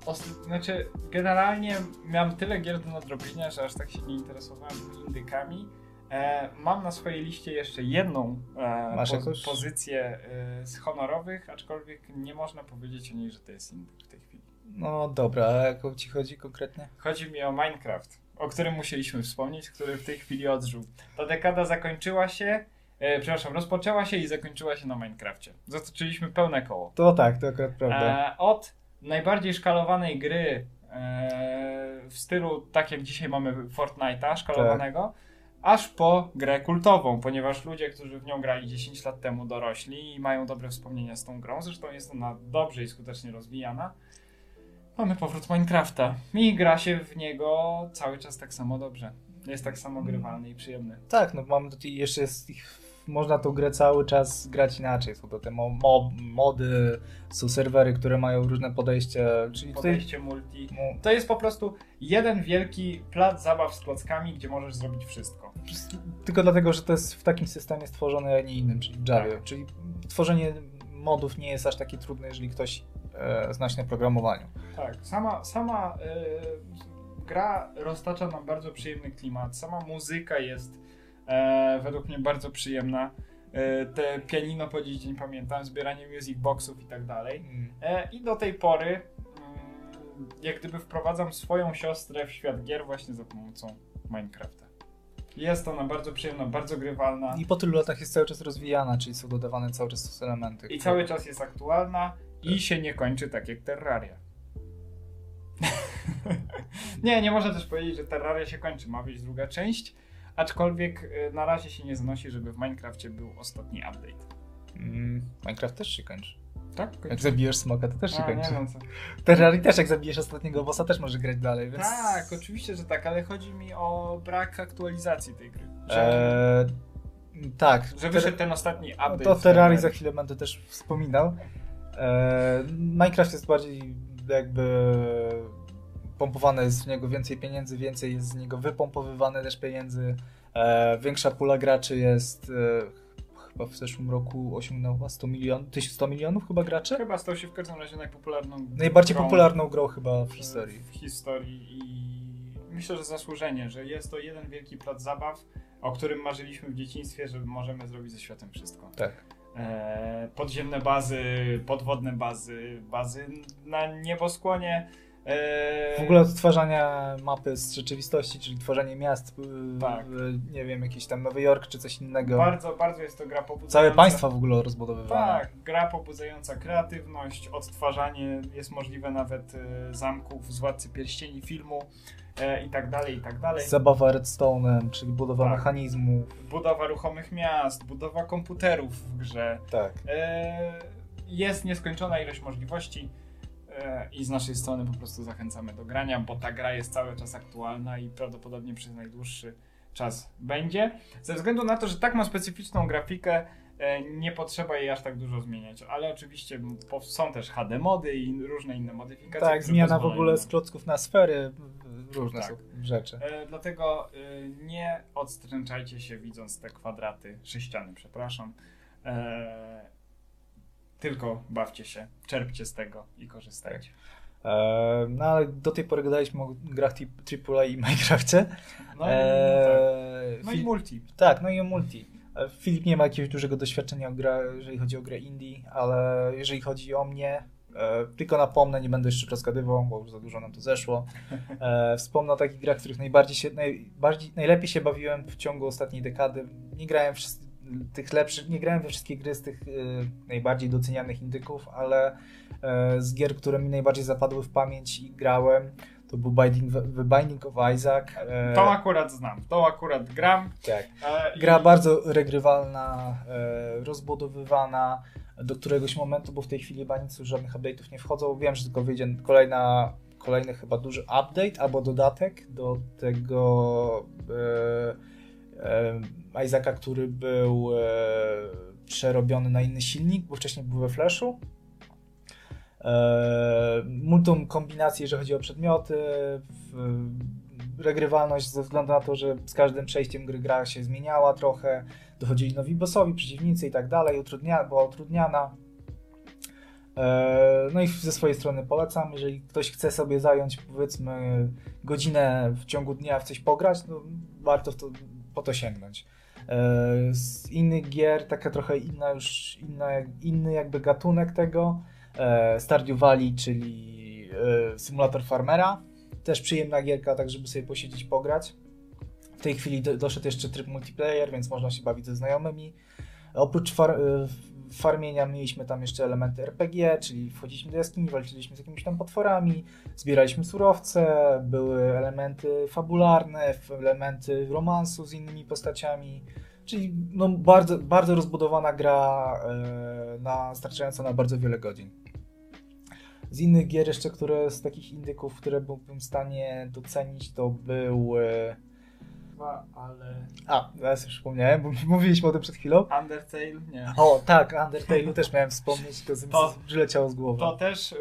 Speaker 1: Os- znaczy, generalnie miałem tyle gier do nadrobienia, że aż tak się nie interesowałem indykami. E, mam na swojej liście jeszcze jedną e, pozycję e, z honorowych, aczkolwiek nie można powiedzieć o niej, że to jest indyk w tej chwili.
Speaker 2: No dobra, a jaką ci chodzi konkretnie?
Speaker 1: Chodzi mi o Minecraft, o którym musieliśmy wspomnieć, który w tej chwili odżył. Ta dekada zakończyła się, e, przepraszam, rozpoczęła się i zakończyła się na Minecrafcie. Zatoczyliśmy pełne koło.
Speaker 2: To tak, to akurat prawda.
Speaker 1: E, od najbardziej szkalowanej gry e, w stylu tak jak dzisiaj mamy Fortnite'a szkalowanego, aż po grę kultową, ponieważ ludzie, którzy w nią grali 10 lat temu dorośli i mają dobre wspomnienia z tą grą, zresztą jest ona dobrze i skutecznie rozwijana, mamy powrót Minecrafta i gra się w niego cały czas tak samo dobrze. Jest tak samo grywalny i przyjemny.
Speaker 2: Tak, no mamy tutaj jeszcze jest ich, można tą grę cały czas grać inaczej. Są to te mo, mo, mody, są serwery, które mają różne podejście, czyli tutaj
Speaker 1: Podejście multi.
Speaker 2: no,
Speaker 1: To jest po prostu jeden wielki plac zabaw z klockami, gdzie możesz zrobić wszystko.
Speaker 2: tylko dlatego, że to jest w takim systemie stworzone, a nie innym, czyli w Javie.
Speaker 1: Tak.
Speaker 2: Czyli tworzenie modów nie jest aż takie trudne, jeżeli ktoś e, zna się na programowaniu.
Speaker 1: Tak, sama, sama y, gra roztacza nam bardzo przyjemny klimat. Sama muzyka jest e, według mnie bardzo przyjemna. E, te pianino po dziś dzień pamiętam, zbieranie music boxów i tak dalej. E, I do tej pory mm, jak gdyby wprowadzam swoją siostrę w świat gier właśnie za pomocą Minecrafta. Jest ona bardzo przyjemna, bardzo grywalna
Speaker 2: I po tylu latach jest cały czas rozwijana, czyli są dodawane cały czas elementy.
Speaker 1: i cały czas jest aktualna i się nie kończy tak jak Terraria. nie, nie można też powiedzieć, że Terraria się kończy. Ma być druga część, aczkolwiek y, na razie się nie zanosi, żeby w Minecrafcie był ostatni update.
Speaker 2: Mm, Minecraft też się kończy.
Speaker 1: Tak?
Speaker 2: Jak zabijesz smoka, to też się
Speaker 1: A, nie
Speaker 2: kończy.
Speaker 1: wiem co.
Speaker 2: Terrarii też jak zabijesz ostatniego bossa, też może grać dalej, więc...
Speaker 1: Tak, oczywiście, że tak, ale chodzi mi o brak aktualizacji tej gry. Że,
Speaker 2: Eee, tak.
Speaker 1: że wyszedł ten ostatni
Speaker 2: No
Speaker 1: update.
Speaker 2: to Terrarii za chwilę będę też wspominał. Eee, Minecraft jest bardziej jakby pompowane jest w niego więcej pieniędzy, więcej jest z niego wypompowywane też pieniędzy. Eee, większa pula graczy jest e, chyba w zeszłym roku osiągnęła 100 milionów, 1100 milionów chyba graczy?
Speaker 1: Chyba stał się w każdym razie najpopularną
Speaker 2: Najbardziej
Speaker 1: grą
Speaker 2: popularną grą chyba w historii.
Speaker 1: W historii i myślę, że zasłużenie, że jest to jeden wielki plac zabaw, o którym marzyliśmy w dzieciństwie, że możemy zrobić ze światem wszystko.
Speaker 2: Tak.
Speaker 1: E, podziemne bazy, podwodne bazy, bazy na nieboskłonie. E,
Speaker 2: W ogóle odtwarzania mapy z rzeczywistości, czyli tworzenie miast, y,
Speaker 1: Tak.
Speaker 2: y, nie wiem, jakiś tam Nowy Jork czy coś innego.
Speaker 1: Bardzo, bardzo jest to gra pobudzająca.
Speaker 2: Całe państwa w ogóle rozbudowywane.
Speaker 1: Tak, gra pobudzająca kreatywność, odtwarzanie jest możliwe nawet e, zamków z Władcy Pierścieni filmu. e, i tak dalej, i tak dalej.
Speaker 2: Zabawa redstone'em, czyli budowa
Speaker 1: Tak.
Speaker 2: mechanizmów.
Speaker 1: Budowa ruchomych miast, budowa komputerów w grze.
Speaker 2: Tak.
Speaker 1: E, Jest nieskończona ilość możliwości i z naszej strony po prostu zachęcamy do grania, bo ta gra jest cały czas aktualna i prawdopodobnie przez najdłuższy czas będzie. Ze względu na to, że tak ma specyficzną grafikę, e, nie potrzeba jej aż tak dużo zmieniać, ale oczywiście są też HD mody i różne inne modyfikacje.
Speaker 2: Tak, zmiana w ogóle z klocków na sfery, różne
Speaker 1: Tak.
Speaker 2: rzeczy.
Speaker 1: E, Dlatego e, nie odstręczajcie się widząc te kwadraty, sześciany, przepraszam. Tylko bawcie się, czerpcie z tego i korzystajcie.
Speaker 2: E, no ale do tej pory gadaliśmy o grach AAA i Minecrafcie.
Speaker 1: No, i,
Speaker 2: E,
Speaker 1: tak. no i multi.
Speaker 2: Tak, no i o multi. E, Filip nie ma jakiegoś dużego doświadczenia, gra, jeżeli chodzi o grę indie, ale jeżeli chodzi o mnie, e, tylko napomnę, nie będę jeszcze rozgadywał, bo już za dużo nam to zeszło. E, wspomnę o takich grach, w których najbardziej się, najbardziej, najlepiej się bawiłem w ciągu ostatniej dekady. Nie grałem w wszys- tych lepszych, nie grałem we wszystkie gry z tych e, najbardziej docenianych indyków, ale e, z gier, które mi najbardziej zapadły w pamięć i grałem, to był Binding, The Binding of Isaac. e,
Speaker 1: To akurat znam, to akurat gram.
Speaker 2: tak.
Speaker 1: E,
Speaker 2: Gra bardzo regrywalna, rozbudowywana do któregoś momentu, bo w tej chwili chyba nic już żadnych update'ów nie wchodzą. Wiem, że tylko wyjdzie kolejna, kolejny chyba duży update albo dodatek do tego e, Isaaca, który był e, przerobiony na inny silnik, bo wcześniej był we Flashu. E, multum kombinacji, jeżeli chodzi o przedmioty, regrywalność ze względu na to, że z każdym przejściem gry gra się zmieniała trochę, dochodzili nowi bossowi, przeciwnicy i tak dalej, utrudnia, była utrudniana. E, No i ze swojej strony polecam, jeżeli ktoś chce sobie zająć powiedzmy godzinę w ciągu dnia w coś pograć, no warto w to, po to sięgnąć. E, Z innych gier, taka trochę inna już, inna, inny jakby gatunek tego, e, Stardew Valley, czyli e, symulator farmera, też przyjemna gierka, tak żeby sobie posiedzieć, pograć. W tej chwili do, doszedł jeszcze tryb multiplayer, więc można się bawić ze znajomymi. Oprócz far, farmienia mieliśmy tam jeszcze elementy RPG, czyli wchodziliśmy do jaskini, walczyliśmy z jakimiś tam potworami, zbieraliśmy surowce, były elementy fabularne, elementy romansu z innymi postaciami. Czyli no, bardzo, bardzo rozbudowana gra, e, na, starczająca na bardzo wiele godzin. Z innych gier jeszcze, które z takich indyków, które byłbym w stanie docenić, to był...
Speaker 1: Dwa, ale...
Speaker 2: a, teraz już przypomniałem, bo mówiliśmy o tym przed chwilą.
Speaker 1: Undertale? Nie.
Speaker 2: O, tak, Undertale'u też miałem wspomnieć, to, to przyleciało z głowy.
Speaker 1: To też y,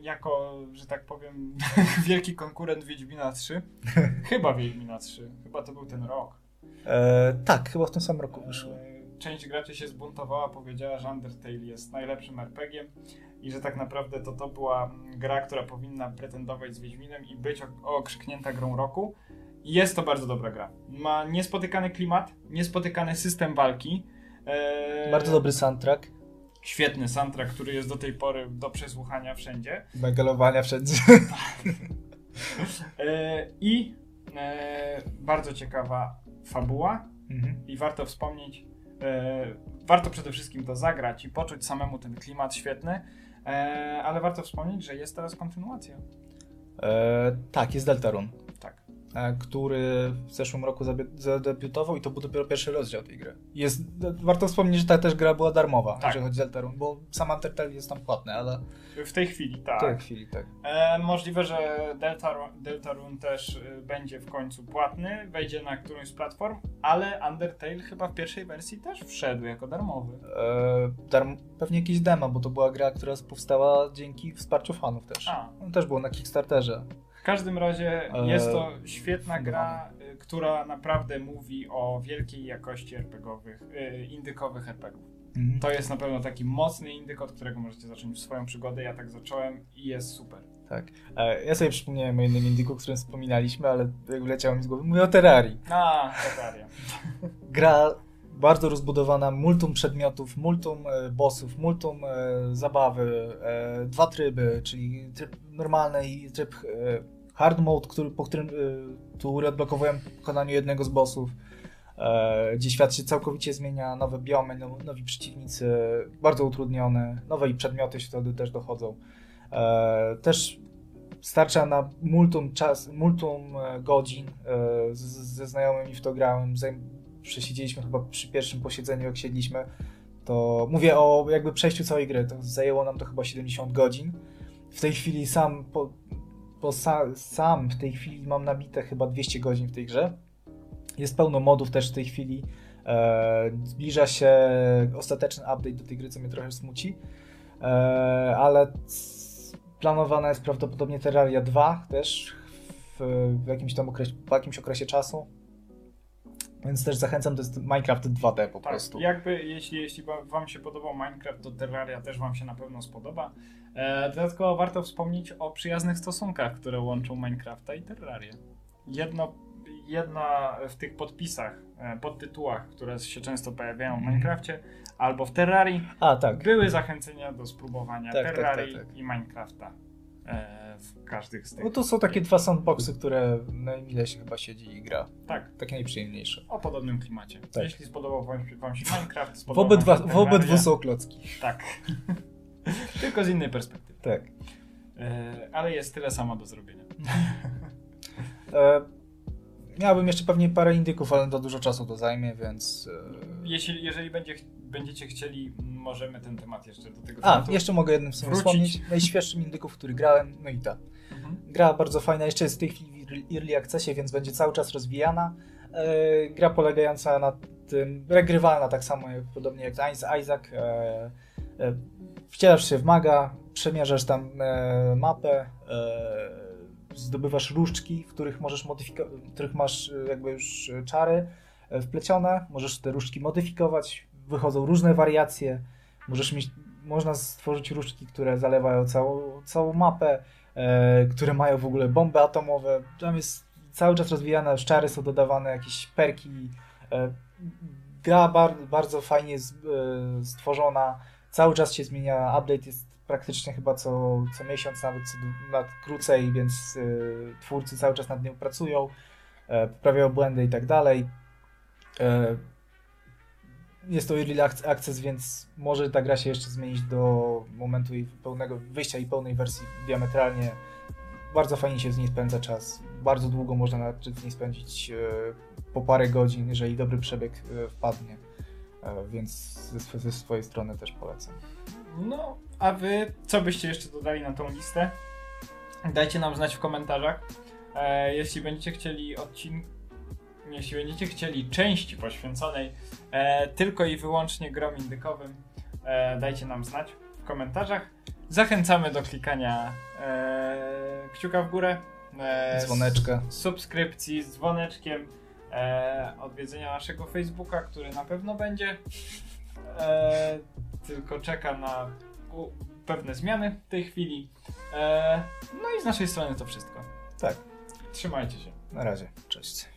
Speaker 1: jako, że tak powiem, wielki konkurent Wiedźmina 3. Chyba Wiedźmina 3. Chyba to był ten rok.
Speaker 2: E, tak, chyba w tym samym roku.
Speaker 1: E, Część graczy się zbuntowała, powiedziała, że Undertale jest najlepszym RPG i że tak naprawdę to to była gra, która powinna pretendować z Wiedźminem i być okrzyknięta grą roku. Jest to bardzo dobra gra. Ma niespotykany klimat, niespotykany system walki. e,
Speaker 2: Bardzo dobry soundtrack.
Speaker 1: Świetny soundtrack, który jest do tej pory do przesłuchania wszędzie.
Speaker 2: Megalowania wszędzie.
Speaker 1: E, I e, bardzo ciekawa fabuła,
Speaker 2: Mhm.
Speaker 1: i warto wspomnieć, e, warto przede wszystkim to zagrać i poczuć samemu ten klimat świetny, e, ale warto wspomnieć, że jest teraz kontynuacja.
Speaker 2: E, tak, jest Deltarune, który w zeszłym roku zadebiutował i to był dopiero pierwszy rozdział tej gry. Jest, warto wspomnieć, że ta też gra była darmowa,
Speaker 1: Tak.
Speaker 2: jeżeli chodzi o Deltarune, bo sam Undertale jest tam płatny, ale
Speaker 1: W tej chwili,
Speaker 2: w
Speaker 1: tak.
Speaker 2: tej chwili tak.
Speaker 1: E, możliwe, że Deltarune, Deltarune też y, będzie w końcu płatny, wejdzie na którąś z platform, ale Undertale chyba w pierwszej wersji też wszedł jako darmowy.
Speaker 2: E, darm- pewnie jakieś demo, bo to była gra, która powstała dzięki wsparciu fanów też.
Speaker 1: A.
Speaker 2: On też było na Kickstarterze.
Speaker 1: W każdym razie
Speaker 2: E,
Speaker 1: jest to świetna
Speaker 2: fundowane.
Speaker 1: gra, y, która naprawdę mówi o wielkiej jakości RPGowych, y, indykowych RPGów.
Speaker 2: Mhm.
Speaker 1: To jest na pewno taki mocny indyk, od którego możecie zacząć swoją przygodę. Ja tak zacząłem i jest super.
Speaker 2: Tak. E, ja sobie przypomniałem o jednym indyku, o którym wspominaliśmy, ale jak wleciało mi z głowy. Mówię o Terrarii.
Speaker 1: A, Terraria.
Speaker 2: Gra bardzo rozbudowana, multum przedmiotów, multum e, bossów, multum e, zabawy, e, dwa tryby, czyli tryb normalny i tryb e, hard mode, który, po którym który odblokowujemy po pokonaniu jednego z bossów, e, gdzie świat się całkowicie zmienia, nowe biomy, no, nowi przeciwnicy, bardzo utrudnione, nowe i przedmioty się wtedy też dochodzą. E, też starcza na multum, czas, multum e, godzin. Ze znajomymi w to grałem. Przesiedzieliśmy chyba przy pierwszym posiedzeniu, jak siedliśmy. To mówię o jakby przejściu całej gry. To zajęło nam to chyba 70 godzin. W tej chwili sam, po sa, sam w tej chwili mam nabite chyba 200 godzin w tej grze. Jest pełno modów też w tej chwili. E, zbliża się ostateczny update do tej gry, co mnie trochę smuci. E, ale planowana jest prawdopodobnie Terraria 2 też w, w jakimś tam okresie, w jakimś okresie czasu. Więc też zachęcam, to jest Minecraft 2D po tak, prostu.
Speaker 1: Jakby, jeśli, jeśli Wam się podobał Minecraft, to Terraria też Wam się na pewno spodoba. E, dodatkowo warto wspomnieć o przyjaznych stosunkach, które łączą Minecrafta i Terrarię. Jedno, jedna w tych podpisach, e, podtytułach, które się często pojawiają w mhm. Minecrafcie, albo w Terrarii,
Speaker 2: A, tak.
Speaker 1: były zachęcenia do spróbowania tak, tak Terrarii tak, tak, i Minecrafta e, w każdych z tych.
Speaker 2: No to są takie dwa sandboxy, które najmilej się chyba siedzi i gra.
Speaker 1: Tak.
Speaker 2: Takie najprzyjemniejsze.
Speaker 1: O podobnym klimacie. Tak. Jeśli spodobał wam, wam się Minecraft,
Speaker 2: w, obydwa, w obydwu są klocki.
Speaker 1: Tak. Tylko z innej perspektywy.
Speaker 2: Tak.
Speaker 1: E, ale jest tyle samo do zrobienia.
Speaker 2: e, miałbym jeszcze pewnie parę indyków, ale to dużo czasu to zajmie, więc...
Speaker 1: E... Jeśli, jeżeli będzie, będziecie chcieli, możemy ten temat jeszcze do tego
Speaker 2: A, jeszcze mogę jednym słowem wspomnieć. Najświeższym indyków, który grałem, no i ta. Mhm. Gra bardzo fajna, jeszcze jest w tej chwili w Early Accessie, więc będzie cały czas rozwijana. E, gra polegająca na tym, regrywalna tak samo, jak, podobnie jak Isaac. E, e, wcielasz się w maga, przemierzasz tam e, mapę, e, zdobywasz różdżki, w których możesz modyfikować, których masz e, jakby już czary wplecione, możesz te różdżki modyfikować, wychodzą różne wariacje, możesz mieć, można stworzyć różdżki, które zalewają całą, całą mapę, e, które mają w ogóle bomby atomowe, tam jest cały czas rozwijane, czary są dodawane, jakieś perki, e, gra bar, bardzo fajnie z, e, stworzona, cały czas się zmienia, update jest praktycznie chyba co, co miesiąc, nawet co, nawet krócej, więc y, twórcy cały czas nad nią pracują, y, poprawiają błędy i tak dalej. Y, jest to early access, więc może ta gra się jeszcze zmienić do momentu jej pełnego wyjścia i pełnej wersji diametralnie. Bardzo fajnie się z niej spędza czas. Bardzo długo można nawet z niej spędzić po parę godzin, jeżeli dobry przebieg wpadnie. Więc ze, ze swojej strony też polecam.
Speaker 1: No, a wy co byście jeszcze dodali na tą listę? Dajcie nam znać w komentarzach. E, jeśli będziecie chcieli odcinek, jeśli będziecie chcieli części poświęconej e, tylko i wyłącznie grom indykowym, e, dajcie nam znać w komentarzach. Zachęcamy do klikania e, kciuka w górę,
Speaker 2: dzwoneczka,
Speaker 1: subskrypcji z dzwoneczkiem, odwiedzenia naszego Facebooka, który na pewno będzie. Tylko czeka na pewne zmiany w tej chwili. No i z naszej strony to wszystko.
Speaker 2: Tak.
Speaker 1: Trzymajcie się.
Speaker 2: Na razie. Cześć.